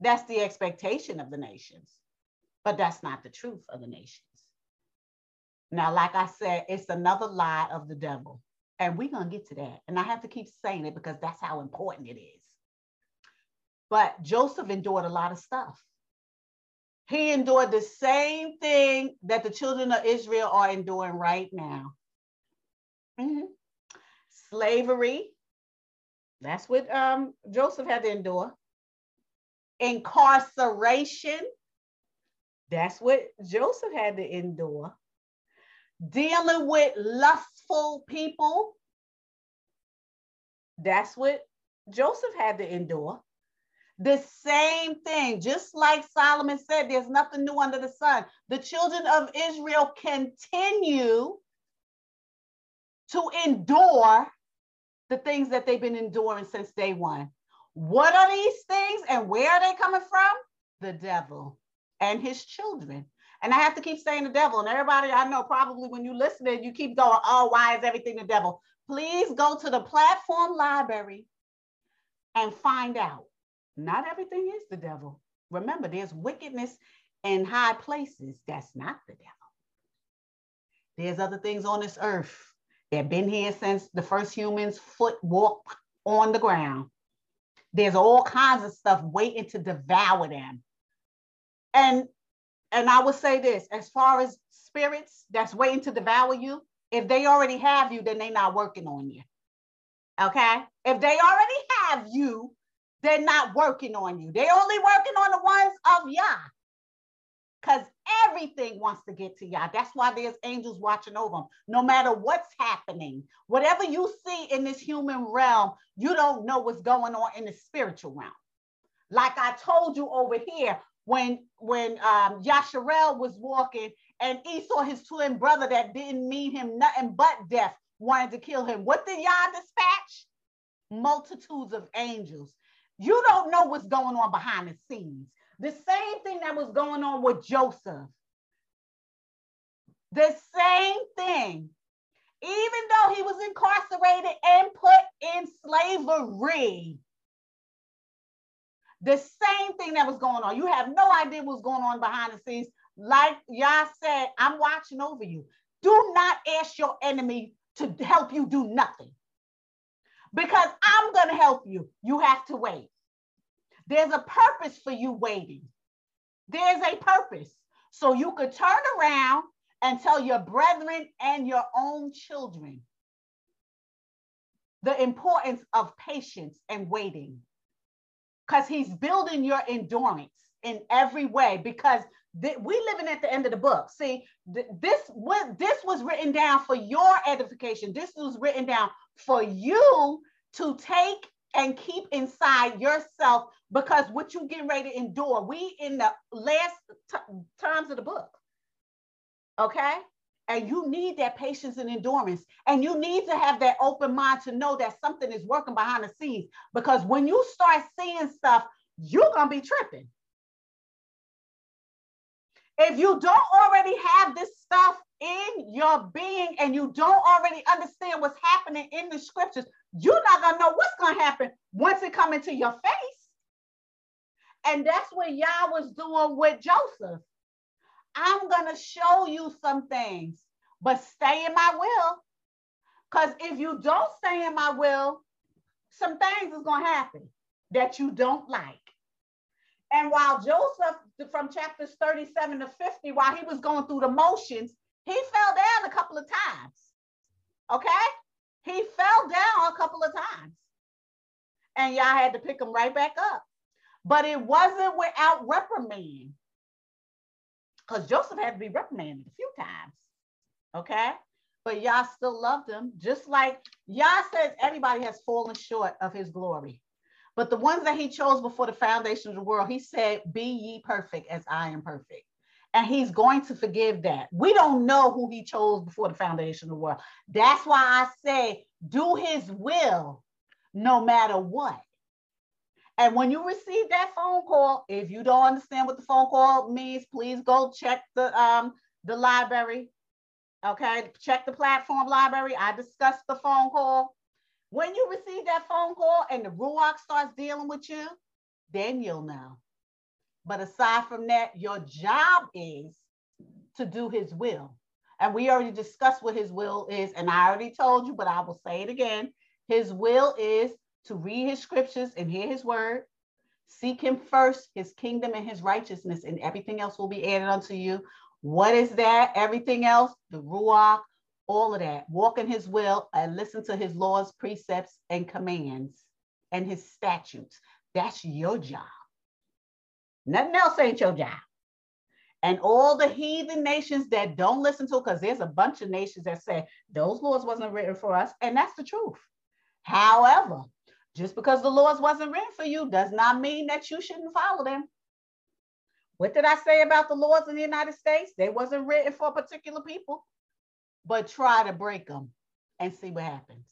That's the expectation of the nations, but that's not the truth of the nations. Now, like I said, it's another lie of the devil. And we're going to get to that. And I have to keep saying it because that's how important it is. But Joseph endured a lot of stuff. He endured the same thing that the children of Israel are enduring right now. Mm-hmm. Slavery, that's what um, Joseph had to endure. Incarceration, that's what Joseph had to endure. Dealing with lustful people, that's what Joseph had to endure. The same thing, just like Solomon said, there's nothing new under the sun. The children of Israel continue to endure the things that they've been enduring since day one. What are these things and where are they coming from? The devil and his children. And I have to keep saying the devil. And everybody I know, probably when you listen to it, you keep going, oh, why is everything the devil? Please go to the platform library and find out. Not everything is the devil. Remember, there's wickedness in high places. That's not the devil. There's other things on this earth that have been here since the first humans foot walked on the ground. There's all kinds of stuff waiting to devour them. And and I would say this as far as spirits that's waiting to devour you, if they already have you, then they're not working on you. Okay? If they already have you, they're not working on you. They're only working on the ones of Yah. Because everything wants to get to Yah. That's why there's angels watching over them. No matter what's happening, whatever you see in this human realm, you don't know what's going on in the spiritual realm. Like I told you over here, when when um, Yasharel was walking and Esau, his twin brother that didn't mean him nothing but death, wanted to kill him. What did Yah dispatch? Multitudes of angels. You don't know what's going on behind the scenes. The same thing that was going on with Joseph. The same thing. Even though he was incarcerated and put in slavery, the same thing that was going on. You have no idea what's going on behind the scenes. Like Yah said, I'm watching over you. Do not ask your enemy to help you do nothing because I'm going to help you. You have to wait. There's a purpose for you waiting. There's a purpose. So you could turn around and tell your brethren and your own children the importance of patience and waiting because he's building your endurance in every way because th- we living at the end of the book. See th- this what this was written down for your edification. This was written down for you to take and keep inside yourself because what you getting ready to endure we in the last t- times of the book. Okay and you need that patience and endurance. And you need to have that open mind to know that something is working behind the scenes. Because when you start seeing stuff, you're going to be tripping. If you don't already have this stuff in your being and you don't already understand what's happening in the scriptures, you're not going to know what's going to happen once it come into your face. And that's what Yah was doing with Joseph. I'm going to show you some things, but stay in my will. Because if you don't stay in my will, some things is going to happen that you don't like. And while Joseph, from chapters 37 to 50, while he was going through the motions, he fell down a couple of times. Okay? He fell down a couple of times. And Yah had to pick him right back up. But it wasn't without reprimand because Joseph had to be reprimanded a few times. Okay. But Yah still loved him, just like Yah says everybody has fallen short of his glory. But the ones that he chose before the foundation of the world, he said, Be ye perfect as I am perfect. And he's going to forgive that. We don't know who he chose before the foundation of the world. That's why I say, Do his will no matter what. And when you receive that phone call, if you don't understand what the phone call means, please go check the um the library. Okay, check the platform library. I discussed the phone call. When you receive that phone call and the Ruach starts dealing with you, then you'll know. But aside from that, your job is to do his will. And we already discussed what his will is. And I already told you, but I will say it again. His will is to read his scriptures and hear his word. Seek him first, his kingdom and his righteousness, and everything else will be added unto you. What is that? Everything else, the Ruach, all of that. Walk in his will and listen to his laws, precepts, and commands and his statutes. That's your job. Nothing else ain't your job. And all the heathen nations that don't listen to, because there's a bunch of nations that say those laws wasn't written for us, and that's the truth. However, just because the laws wasn't written for you does not mean that you shouldn't follow them. What did I say about the laws in the United States? They wasn't written for particular people, but try to break them and see what happens.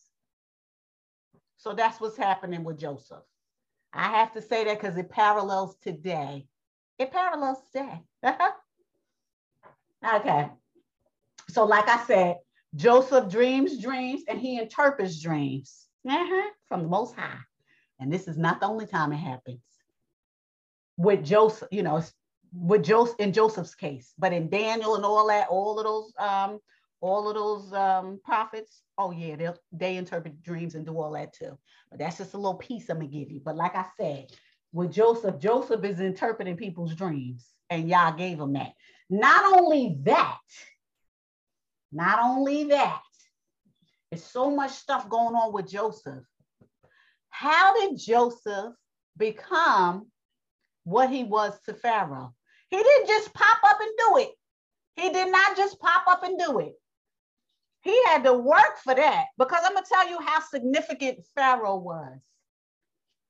So that's what's happening with Joseph. I have to say that because it parallels today. It parallels today. okay. So, like I said, Joseph dreams dreams and he interprets dreams uh-huh, from the Most High. And this is not the only time it happens with Joseph, you know, with Joseph in Joseph's case, but in Daniel and all that, all of those, um, all of those um, prophets, oh yeah, they they interpret dreams and do all that too. But that's just a little piece I'm gonna give you. But like I said, with Joseph, Joseph is interpreting people's dreams, and Yah gave him that. Not only that, not only that, there's so much stuff going on with Joseph. How did Joseph become what he was to Pharaoh? He didn't just pop up and do it. He did not just pop up and do it. He had to work for that because I'm going to tell you how significant Pharaoh was.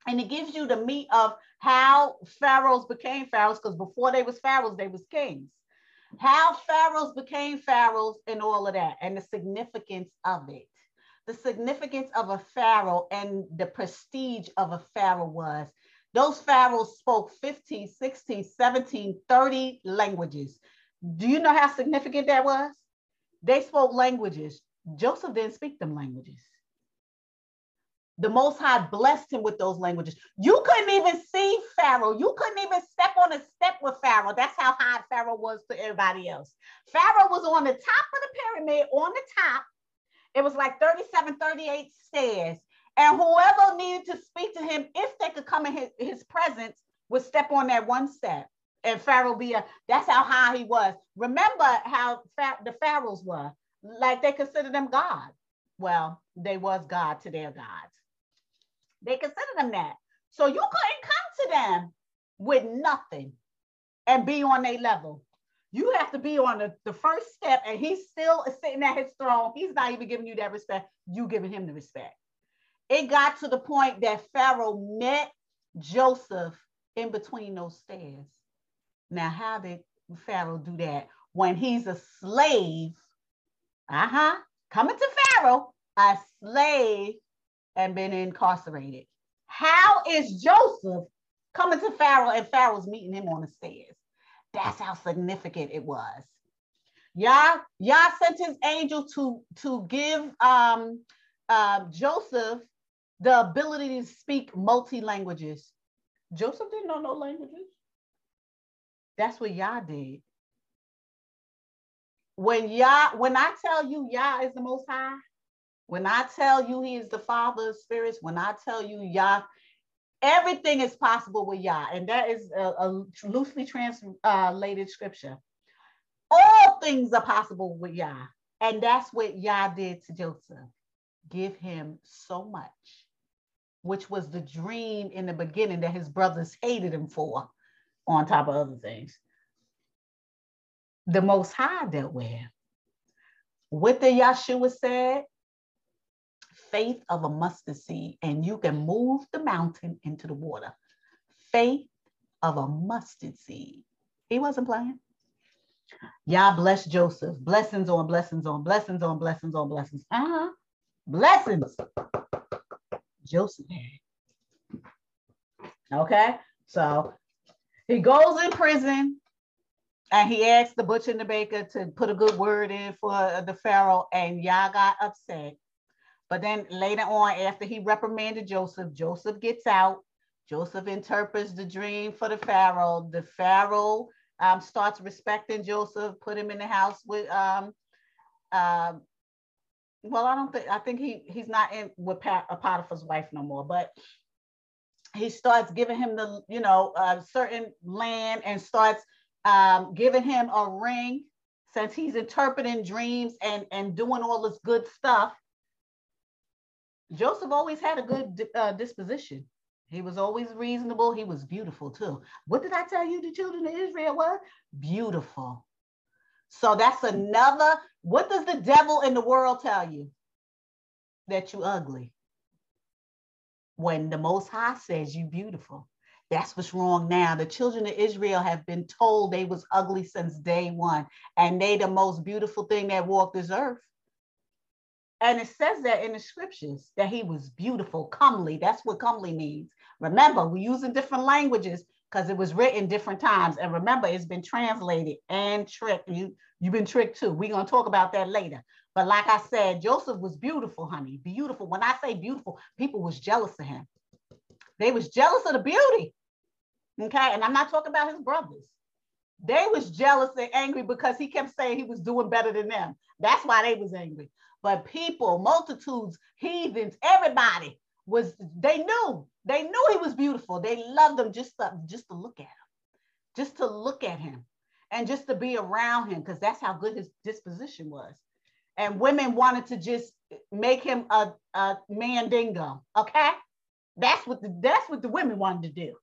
And it gives you the meat of how pharaohs became pharaohs because before they was pharaohs, they was kings. How pharaohs became pharaohs and all of that and the significance of it. The significance of a pharaoh and the prestige of a pharaoh was those pharaohs spoke 15, 16, 17, 30 languages. Do you know how significant that was? They spoke languages. Joseph didn't speak them languages. The Most High blessed him with those languages. You couldn't even see Pharaoh. You couldn't even step on a step with Pharaoh. That's how high Pharaoh was to everybody else. Pharaoh was on the top of the pyramid, on the top. It was like 37, 38 stairs. And whoever needed to speak to him, if they could come in his, his presence, would step on that one step. And Pharaoh be a, that's how high he was. Remember how the pharaohs were. Like they considered them God. Well, they was God to their gods. They consider them that. So you couldn't come to them with nothing and be on their level. You have to be on the, the first step, and he's still sitting at his throne. He's not even giving you that respect. You giving him the respect. It got to the point that Pharaoh met Joseph in between those stairs. Now, how did Pharaoh do that? When he's a slave, uh-huh, coming to Pharaoh, a slave and been incarcerated. How is Joseph coming to Pharaoh and Pharaoh's meeting him on the stairs? That's how significant it was. Yah, Yah sent his angel to, to give um, uh, Joseph the ability to speak multi languages. Joseph didn't know no languages. That's what Yah did. When Yah, when I tell you Yah is the most high, when I tell you he is the father of spirits, when I tell you Yah, everything is possible with Yah. And that is a, a loosely translated scripture. All things are possible with Yah. And that's what Yah did to Joseph. Give him so much, which was the dream in the beginning that his brothers hated him for, on top of other things. The Most High dealt with him. What the Yahshua said, faith of a mustard seed and you can move the mountain into the water. Faith of a mustard seed. He wasn't playing. Yah bless Joseph. Blessings on blessings on blessings on blessings on blessings. Uh-huh. Blessings. Joseph. Okay. So he goes in prison and he asked the butcher and the baker to put a good word in for the Pharaoh, and Yah got upset but then later on, after he reprimanded Joseph, Joseph gets out. Joseph interprets the dream for the Pharaoh. The Pharaoh um, starts respecting Joseph, put him in the house with, um, uh, well, I don't think, I think he he's not in with Pat, Potiphar's wife no more, but he starts giving him the, you know, uh, certain land and starts um, giving him a ring since he's interpreting dreams and, and doing all this good stuff Joseph always had a good uh, disposition. He was always reasonable. He was beautiful too. What did I tell you the children of Israel were? Beautiful. So that's another. What does the devil in the world tell you? That you ugly. When the Most High says you beautiful. That's what's wrong now. The children of Israel have been told they was ugly since day one, and they the most beautiful thing that walked this earth. And it says that in the scriptures that he was beautiful, comely. That's what comely means. Remember, we're using different languages because it was written different times. And remember, it's been translated and tricked. You, you've been tricked too. We're going to talk about that later. But like I said, Joseph was beautiful, honey. Beautiful. When I say beautiful, people was jealous of him. They was jealous of the beauty. Okay. And I'm not talking about his brothers. They was jealous and angry because he kept saying he was doing better than them. That's why they was angry. But people, multitudes, heathens, everybody was, they knew, they knew he was beautiful. They loved him just to, just to look at him, just to look at him and just to be around him because that's how good his disposition was. And women wanted to just make him a, a mandingo. Okay. That's what the that's what the women wanted to do.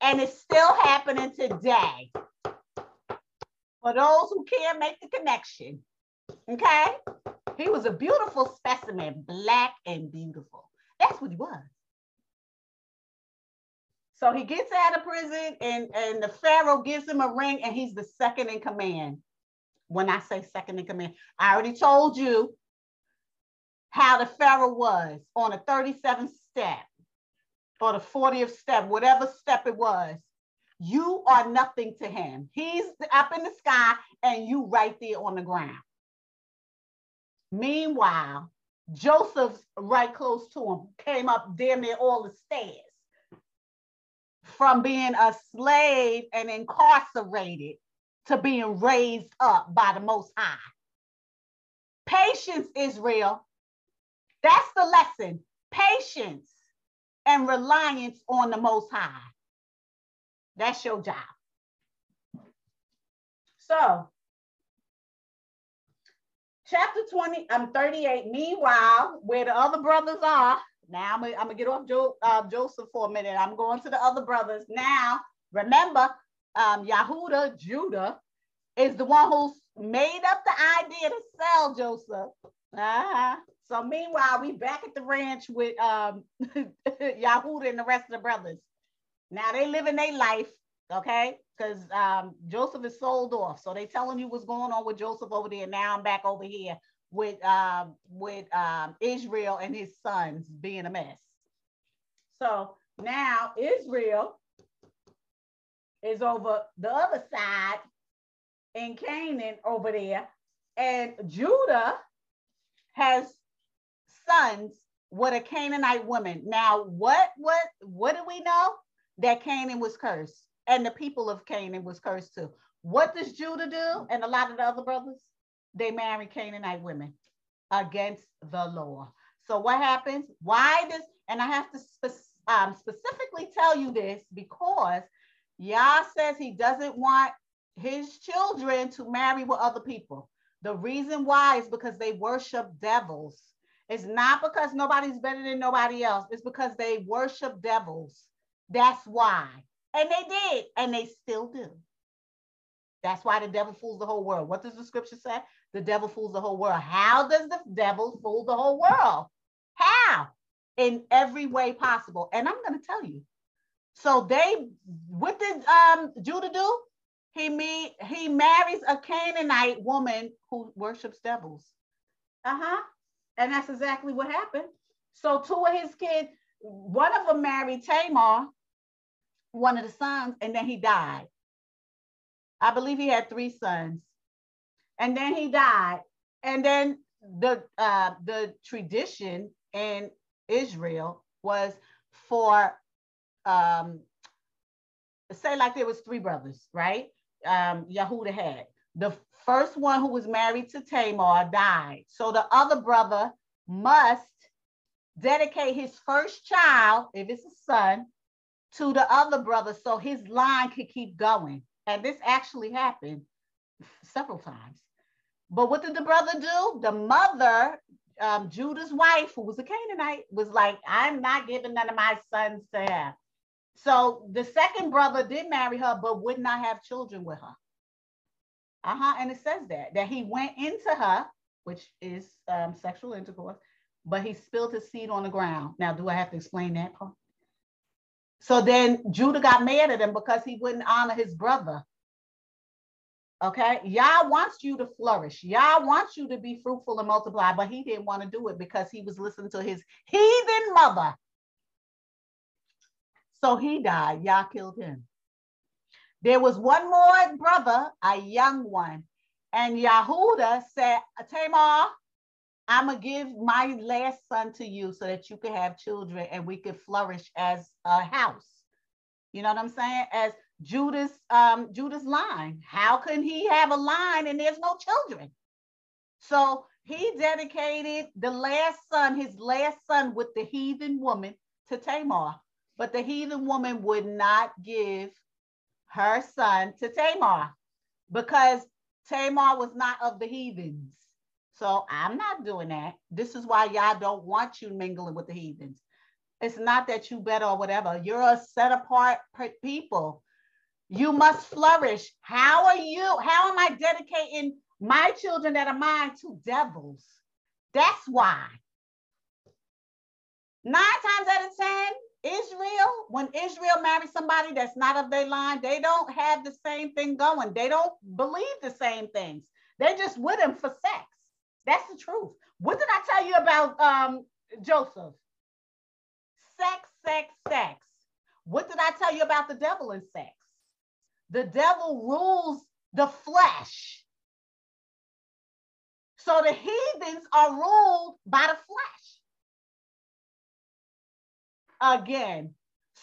And it's still happening today. For those who can't make the connection. Okay. He was a beautiful specimen, black and beautiful. That's what he was. So he gets out of prison and, and the Pharaoh gives him a ring and he's the second in command. When I say second in command, I already told you how the Pharaoh was on a 37th step or the 40th step, whatever step it was. You are nothing to him. He's up in the sky and you right there on the ground. Meanwhile, Joseph's right close to him came up damn near all the stairs from being a slave and incarcerated to being raised up by the Most High. Patience, Israel. That's the lesson. Patience and reliance on the Most High. That's your job. So, chapter 20, I'm 38. Meanwhile, where the other brothers are, now I'm gonna, get off jo, uh, Joseph for a minute. I'm going to the other brothers. Now, remember, um, Yahuda, Judah, is the one who made up the idea to sell Joseph. Uh-huh. So meanwhile, we back at the ranch with um, Yahuda and the rest of the brothers. Now they living their life, okay? Because um, Joseph is sold off. So they telling you what's going on with Joseph over there. Now I'm back over here with um, with um, Israel and his sons being a mess. So now Israel is over the other side in Canaan over there, and Judah has sons with a Canaanite woman. Now, what what what do we know? That Canaan was cursed, and the people of Canaan was cursed too. What does Judah do? And a lot of the other brothers, they marry Canaanite women against the law. So what happens? Why does and I have to spe- um, specifically tell you this because Yah says he doesn't want his children to marry with other people. The reason why is because they worship devils. It's not because nobody's better than nobody else. It's because they worship devils. That's why. And they did, and they still do. That's why the devil fools the whole world. What does the scripture say? The devil fools the whole world. How does the devil fool the whole world? How? In every way possible. And I'm going to tell you. So they, what did um, Judah do? He me he marries a Canaanite woman who worships devils. Uh-huh. And that's exactly what happened. So two of his kids, one of them married Tamar, one of the sons, and then he died. I believe he had three sons. And then he died. And then the uh, the tradition in Israel was for um, say like there was three brothers, right? Um, Yahuda had. The first one who was married to Tamar died. So the other brother must dedicate his first child, if it's a son, to the other brother so his line could keep going. And this actually happened several times. But what did the brother do? The mother, um, Judah's wife, who was a Canaanite, was like, I'm not giving none of my sons to him. So the second brother did marry her, but would not have children with her. Uh-huh. And it says that, that he went into her, which is um, sexual intercourse, but he spilled his seed on the ground. Now, do I have to explain that part? So then Judah got mad at him because he wouldn't honor his brother. Okay, Yah wants you to flourish. Yah wants you to be fruitful and multiply, but he didn't want to do it because he was listening to his heathen mother. So he died. Yah killed him. There was one more brother, a young one, and Yahuda said, Tamar, I'm gonna give my last son to you so that you can have children and we could flourish as a house. You know what I'm saying? As Judas, um, Judah's line. How can he have a line and there's no children? So he dedicated the last son, his last son, with the heathen woman to Tamar. But the heathen woman would not give her son to Tamar because Tamar was not of the heathens. So I'm not doing that. This is why Yah don't want you mingling with the heathens. It's not that you better or whatever. You're a set apart people. You must flourish. How are you? How am I dedicating my children that are mine to devils? That's why. Nine times out of 10, Israel, when Israel marries somebody that's not of their line, they don't have the same thing going. They don't believe the same things. They're just with him for sex. That's the truth. What did I tell you about um, Joseph? Sex, sex, sex. What did I tell you about the devil and sex? The devil rules the flesh. So the heathens are ruled by the flesh. Again,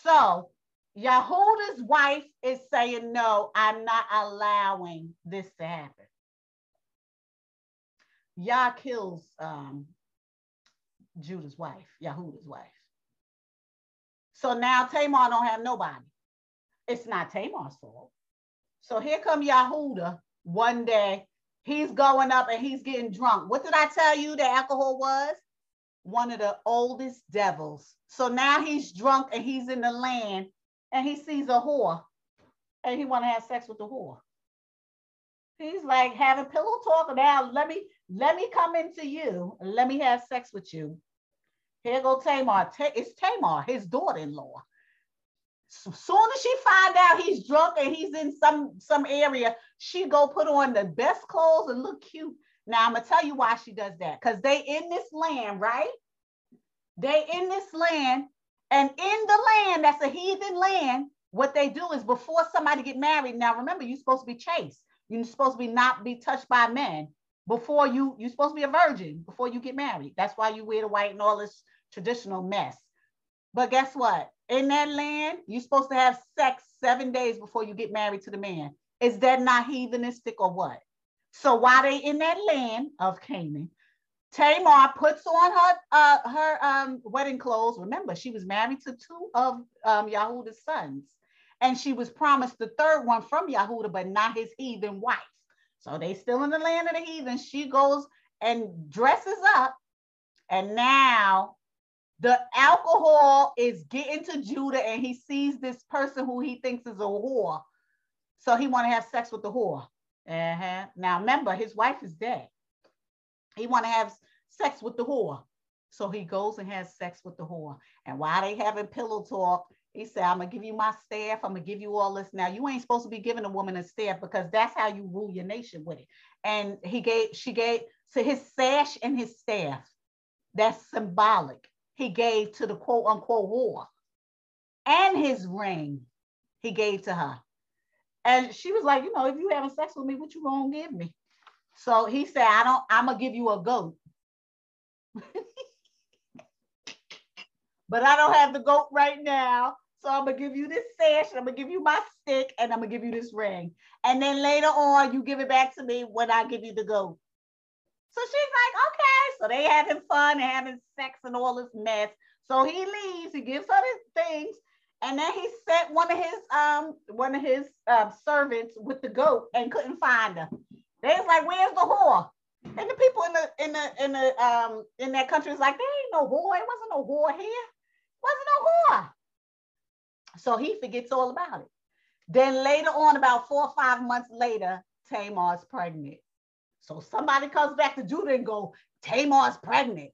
so Yehuda's wife is saying, No, I'm not allowing this to happen. Yah kills um, Judah's wife, Yahuda's wife. So now Tamar don't have nobody. It's not Tamar's fault. So here come Yahuda one day. He's going up and he's getting drunk. What did I tell you the alcohol was? One of the oldest devils. So now he's drunk and he's in the land and he sees a whore and he want to have sex with the whore. He's like having pillow talk now. Let me let me come into you let me have sex with you. Here go Tamar. It's Tamar, his daughter-in-law So, soon as she find out he's drunk and he's in some some area, she go put on the best clothes and look cute. Now I'm gonna tell you why she does that. Because they in this land, right? They in this land, and in the land that's a heathen land. What they do is before somebody get married. Now remember, you're supposed to be chaste. You're supposed to be not be touched by men before you. You're supposed to be a virgin before you get married. That's why you wear the white and all this traditional mess. But guess what? in that land, you're supposed to have sex seven days before you get married to the man. Is that not heathenistic or what? So while they in that land of Canaan, Tamar puts on her uh, her um, wedding clothes. Remember, she was married to two of um, Yahuda's sons, and she was promised the third one from Yahuda, but not his heathen wife. So they still in the land of the heathen. She goes and dresses up, and now the alcohol is getting to Judah and he sees this person who he thinks is a whore. So he want to have sex with the whore. Uh-huh. Now remember, his wife is dead. He want to have sex with the whore. So he goes and has sex with the whore. And while they having pillow talk, he said, I'm gonna give you my staff. I'm gonna give you all this. Now you ain't supposed to be giving a woman a staff because that's how you rule your nation with it. And he gave, she gave to his sash and his staff. That's symbolic he gave to the quote unquote war and his ring he gave to her. And she was like, you know, if you having sex with me, what you gonna give me? So he said, I don't, I'm gonna give you a goat. but I don't have the goat right now. So I'm gonna give you this sash, and I'm gonna give you my stick, and I'm gonna give you this ring. And then later on, you give it back to me when I give you the goat. So she's like, okay. So they having fun and having sex and all this mess. So he leaves, he gives her his things, and then he sent one of his um one of his um, servants with the goat and couldn't find her. They was like, where's the whore? And the people in the in the in the um in that country was like, there ain't no whore. It wasn't no whore here. Wasn't no whore. So he forgets all about it. Then later on, about four or five months later, Tamar's pregnant. So somebody comes back to Judah and go, Tamar's pregnant.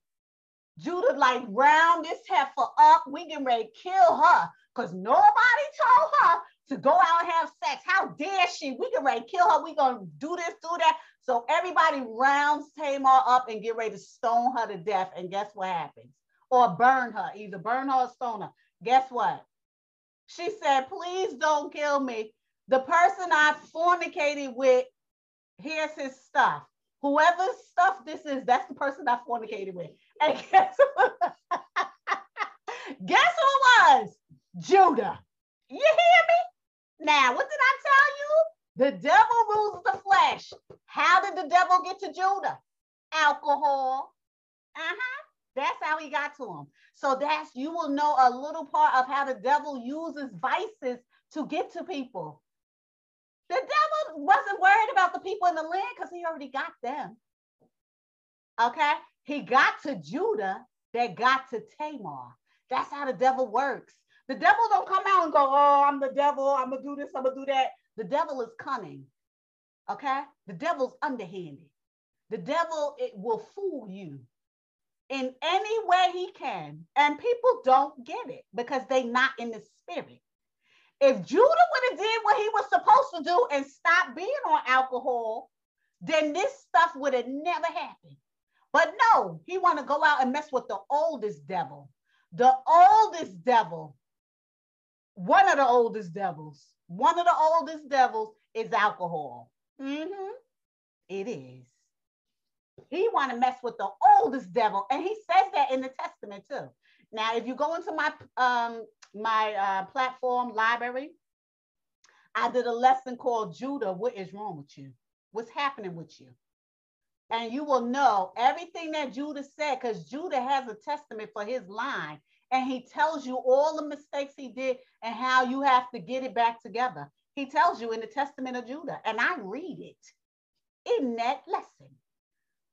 Judah like round this heifer up. We can ready to kill her because nobody told her to go out and have sex. How dare she? We can ready to kill her. We gonna do this, do that. So everybody rounds Tamar up and get ready to stone her to death. And guess what happens? Or burn her, either burn her or stone her. Guess what? She said, please don't kill me. The person I fornicated with, here's his stuff. Whoever's stuff this is, that's the person I fornicated with. And guess what? guess who it was? Judah. You hear me? Now, what did I tell you? The devil rules the flesh. How did the devil get to Judah? Alcohol. Uh-huh. That's how he got to him. So that's you will know a little part of how the devil uses vices to get to people. The devil wasn't worried about the people in the land because he already got them. Okay? He got to Judah that got to Tamar. That's how the devil works. The devil don't come out and go, oh, I'm the devil. I'm to do this. I'm to do that. The devil is cunning. Okay? The devil's underhanded. The devil it will fool you in any way he can. And people don't get it because they're not in the spirit. If Judah would have did what he was supposed to do and stopped being on alcohol, then this stuff would have never happened. But no, he want to go out and mess with the oldest devil. The oldest devil, one of the oldest devils, one of the oldest devils is alcohol. Mm-hmm. It is. He want to mess with the oldest devil, and he says that in the Testament too. Now, if you go into my um, my uh, platform library, I did a lesson called Judah. What is wrong with you? What's happening with you? And you will know everything that Judah said because Judah has a testament for his line. And he tells you all the mistakes he did and how you have to get it back together. He tells you in the testament of Judah. And I read it in that lesson.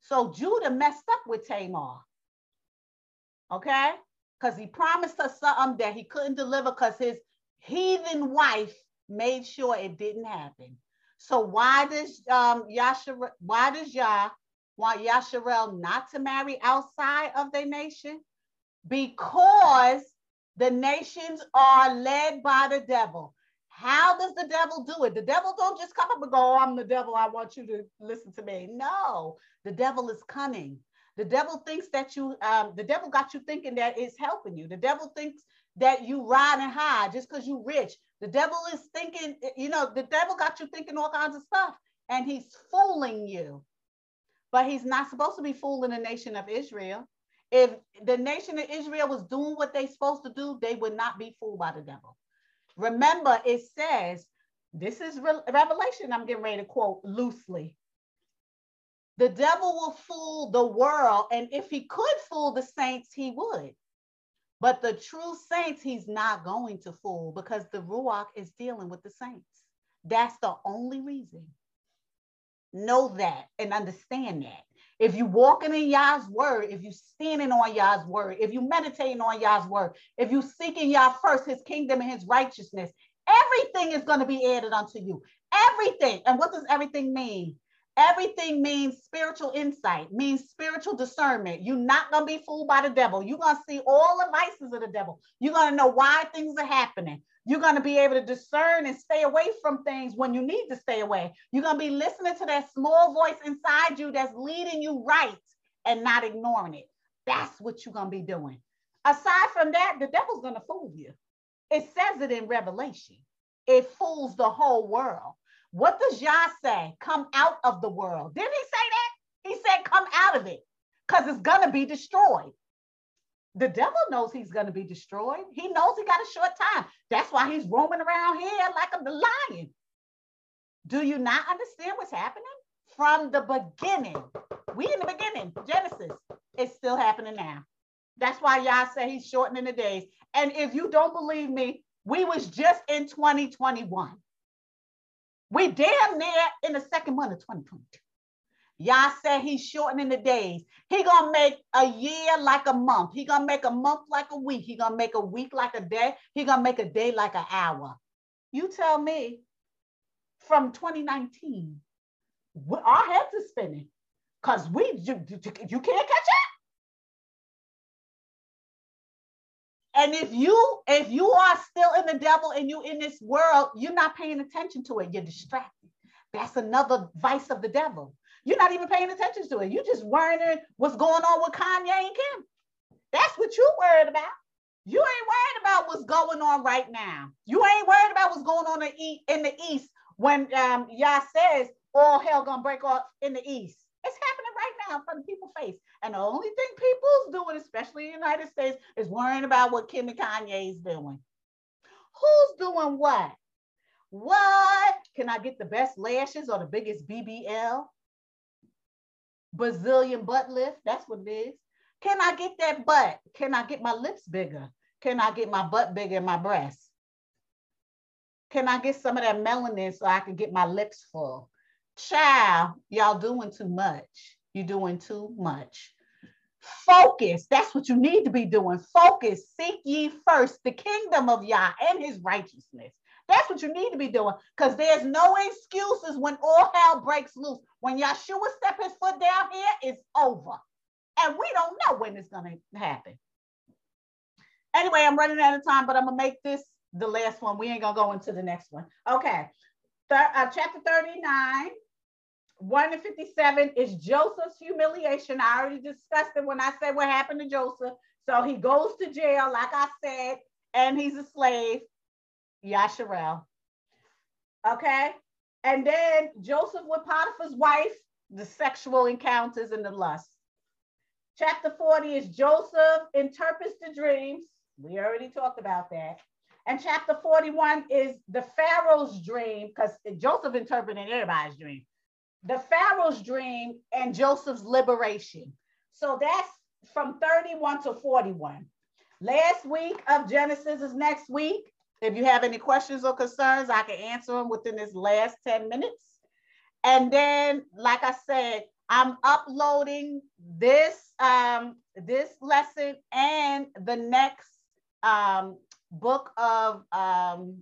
So Judah messed up with Tamar. Okay? because he promised us something that he couldn't deliver because his heathen wife made sure it didn't happen. So why does um Yasharel, why does Yah want Yasharel not to marry outside of their nation? Because the nations are led by the devil. How does the devil do it? The devil don't just come up and go, oh, I'm the devil. I want you to listen to me. No, the devil is cunning. The devil thinks that you, um, the devil got you thinking that it's helping you. The devil thinks that you ride and high just because you rich. The devil is thinking, you know, the devil got you thinking all kinds of stuff and he's fooling you. But he's not supposed to be fooling the nation of Israel. If the nation of Israel was doing what they're supposed to do, they would not be fooled by the devil. Remember, it says, this is Re- Revelation, I'm getting ready to quote loosely. The devil will fool the world. And if he could fool the saints, he would. But the true saints, he's not going to fool because the Ruach is dealing with the saints. That's the only reason. Know that and understand that. If you walking in Yah's word, if you standing on Yah's word, if you meditating on Yah's word, if you seeking Yah first, his kingdom and his righteousness, everything is going to be added unto you. Everything. And what does everything mean? Everything means spiritual insight, means spiritual discernment. You're not going to be fooled by the devil. You're going to see all the vices of the devil. You're going to know why things are happening. You're going to be able to discern and stay away from things when you need to stay away. You're going to be listening to that small voice inside you that's leading you right and not ignoring it. That's what you're going to be doing. Aside from that, the devil's going to fool you. It says it in Revelation. It fools the whole world. What does Yah say? Come out of the world. Didn't he say that? He said, come out of it because it's going to be destroyed. The devil knows he's going to be destroyed. He knows he got a short time. That's why he's roaming around here like a lion. Do you not understand what's happening? From the beginning, we in the beginning, Genesis, it's still happening now. That's why Yah say he's shortening the days. And if you don't believe me, we was just in 2021. We damn near in the second month of 2022. Yah said he's shortening the days. He gonna make a year like a month. He gonna make a month like a week. He gonna make a week like a day. He gonna make a day like an hour. You tell me from 2019, our heads are spinning because we you, you can't catch up. And if you if you are still in the devil and you in this world, you're not paying attention to it. You're distracted. That's another vice of the devil. You're not even paying attention to it. You're just worrying what's going on with Kanye and Kim. That's what you're worried about. You ain't worried about what's going on right now. You ain't worried about what's going on in the east when um, Yah says all hell gonna break off in the east. It's happening right now in front of people's face. And the only thing people's doing, especially in the United States, is worrying about what Kim and Kanye is doing. Who's doing what? What? Can I get the best lashes or the biggest BBL? Brazilian butt lift. That's what it is. Can I get that butt? Can I get my lips bigger? Can I get my butt bigger and my breasts? Can I get some of that melanin so I can get my lips full? Child, y'all doing too much. You're doing too much. Focus. That's what you need to be doing. Focus. Seek ye first the kingdom of Yah and his righteousness. That's what you need to be doing because there's no excuses when all hell breaks loose. When Yeshua step his foot down here, it's over. And we don't know when it's going to happen. Anyway, I'm running out of time, but I'm going to make this the last one. We ain't going to go into the next one. Okay. Th- uh, chapter 39. 1 to 57 is Joseph's humiliation. I already discussed it when I said what happened to Joseph. So he goes to jail, like I said, and he's a slave. Yasharel. Okay. And then Joseph with Potiphar's wife, the sexual encounters and the lust. Chapter 40 is Joseph interprets the dreams. We already talked about that. And chapter 41 is the Pharaoh's dream, because Joseph interpreted everybody's dream. The Pharaoh's dream and Joseph's liberation. So that's from 31 to 41. Last week of Genesis is next week. If you have any questions or concerns, I can answer them within this last 10 minutes. And then, like I said, I'm uploading this um, this lesson and the next um, book of um,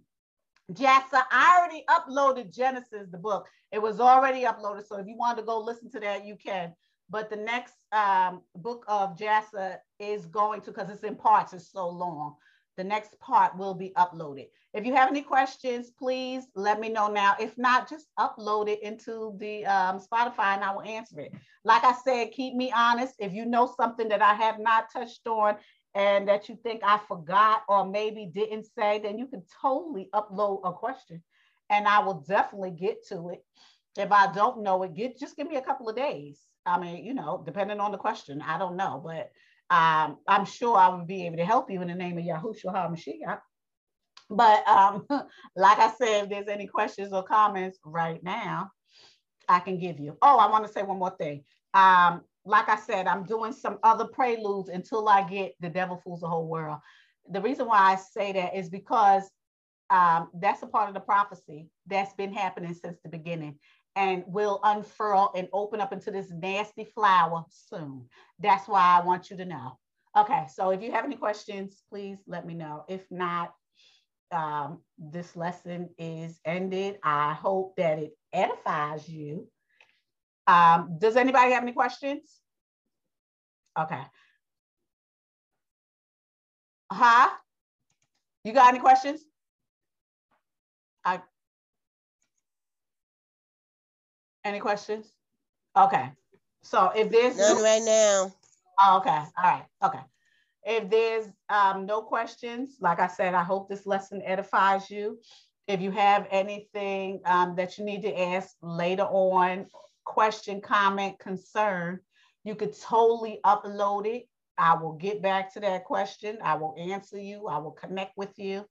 Jasher. I already uploaded Genesis, the book. It was already uploaded. So if you want to go listen to that, you can. But the next um, book of Jasher is going to, because it's in parts, it's so long the next part will be uploaded. If you have any questions, please let me know now. If not, just upload it into the um, Spotify and I will answer it. Like I said, keep me honest. If you know something that I have not touched on and that you think I forgot or maybe didn't say, then you can totally upload a question and I will definitely get to it. If I don't know it, get just give me a couple of days. I mean, you know, depending on the question, I don't know, but um, I'm sure I would be able to help you in the name of Yahushua HaMashiach. But um, like I said, if there's any questions or comments right now, I can give you. Oh, I want to say one more thing. Um, like I said, I'm doing some other preludes until I get the devil fools the whole world. The reason why I say that is because um, that's a part of the prophecy that's been happening since the beginning and will unfurl and open up into this nasty flower soon. That's why I want you to know. Okay, so if you have any questions, please let me know. If not, um, this lesson is ended. I hope that it edifies you. Um, does anybody have any questions? Okay. Huh? You got any questions? I Any questions? Okay. So if there's none right now. Oh, okay. All right. Okay. If there's um, no questions, like I said, I hope this lesson edifies you. If you have anything um, that you need to ask later on, question, comment, concern, you could totally upload it. I will get back to that question. I will answer you. I will connect with you.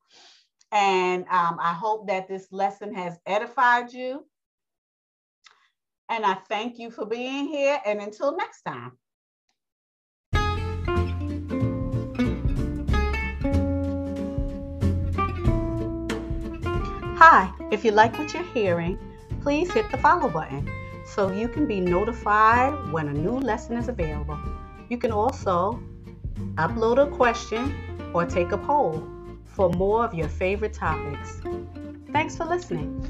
And um, I hope that this lesson has edified you. And I thank you for being here. And until next time. Hi, if you like what you're hearing, please hit the follow button so you can be notified when a new lesson is available. You can also upload a question or take a poll for more of your favorite topics. Thanks for listening.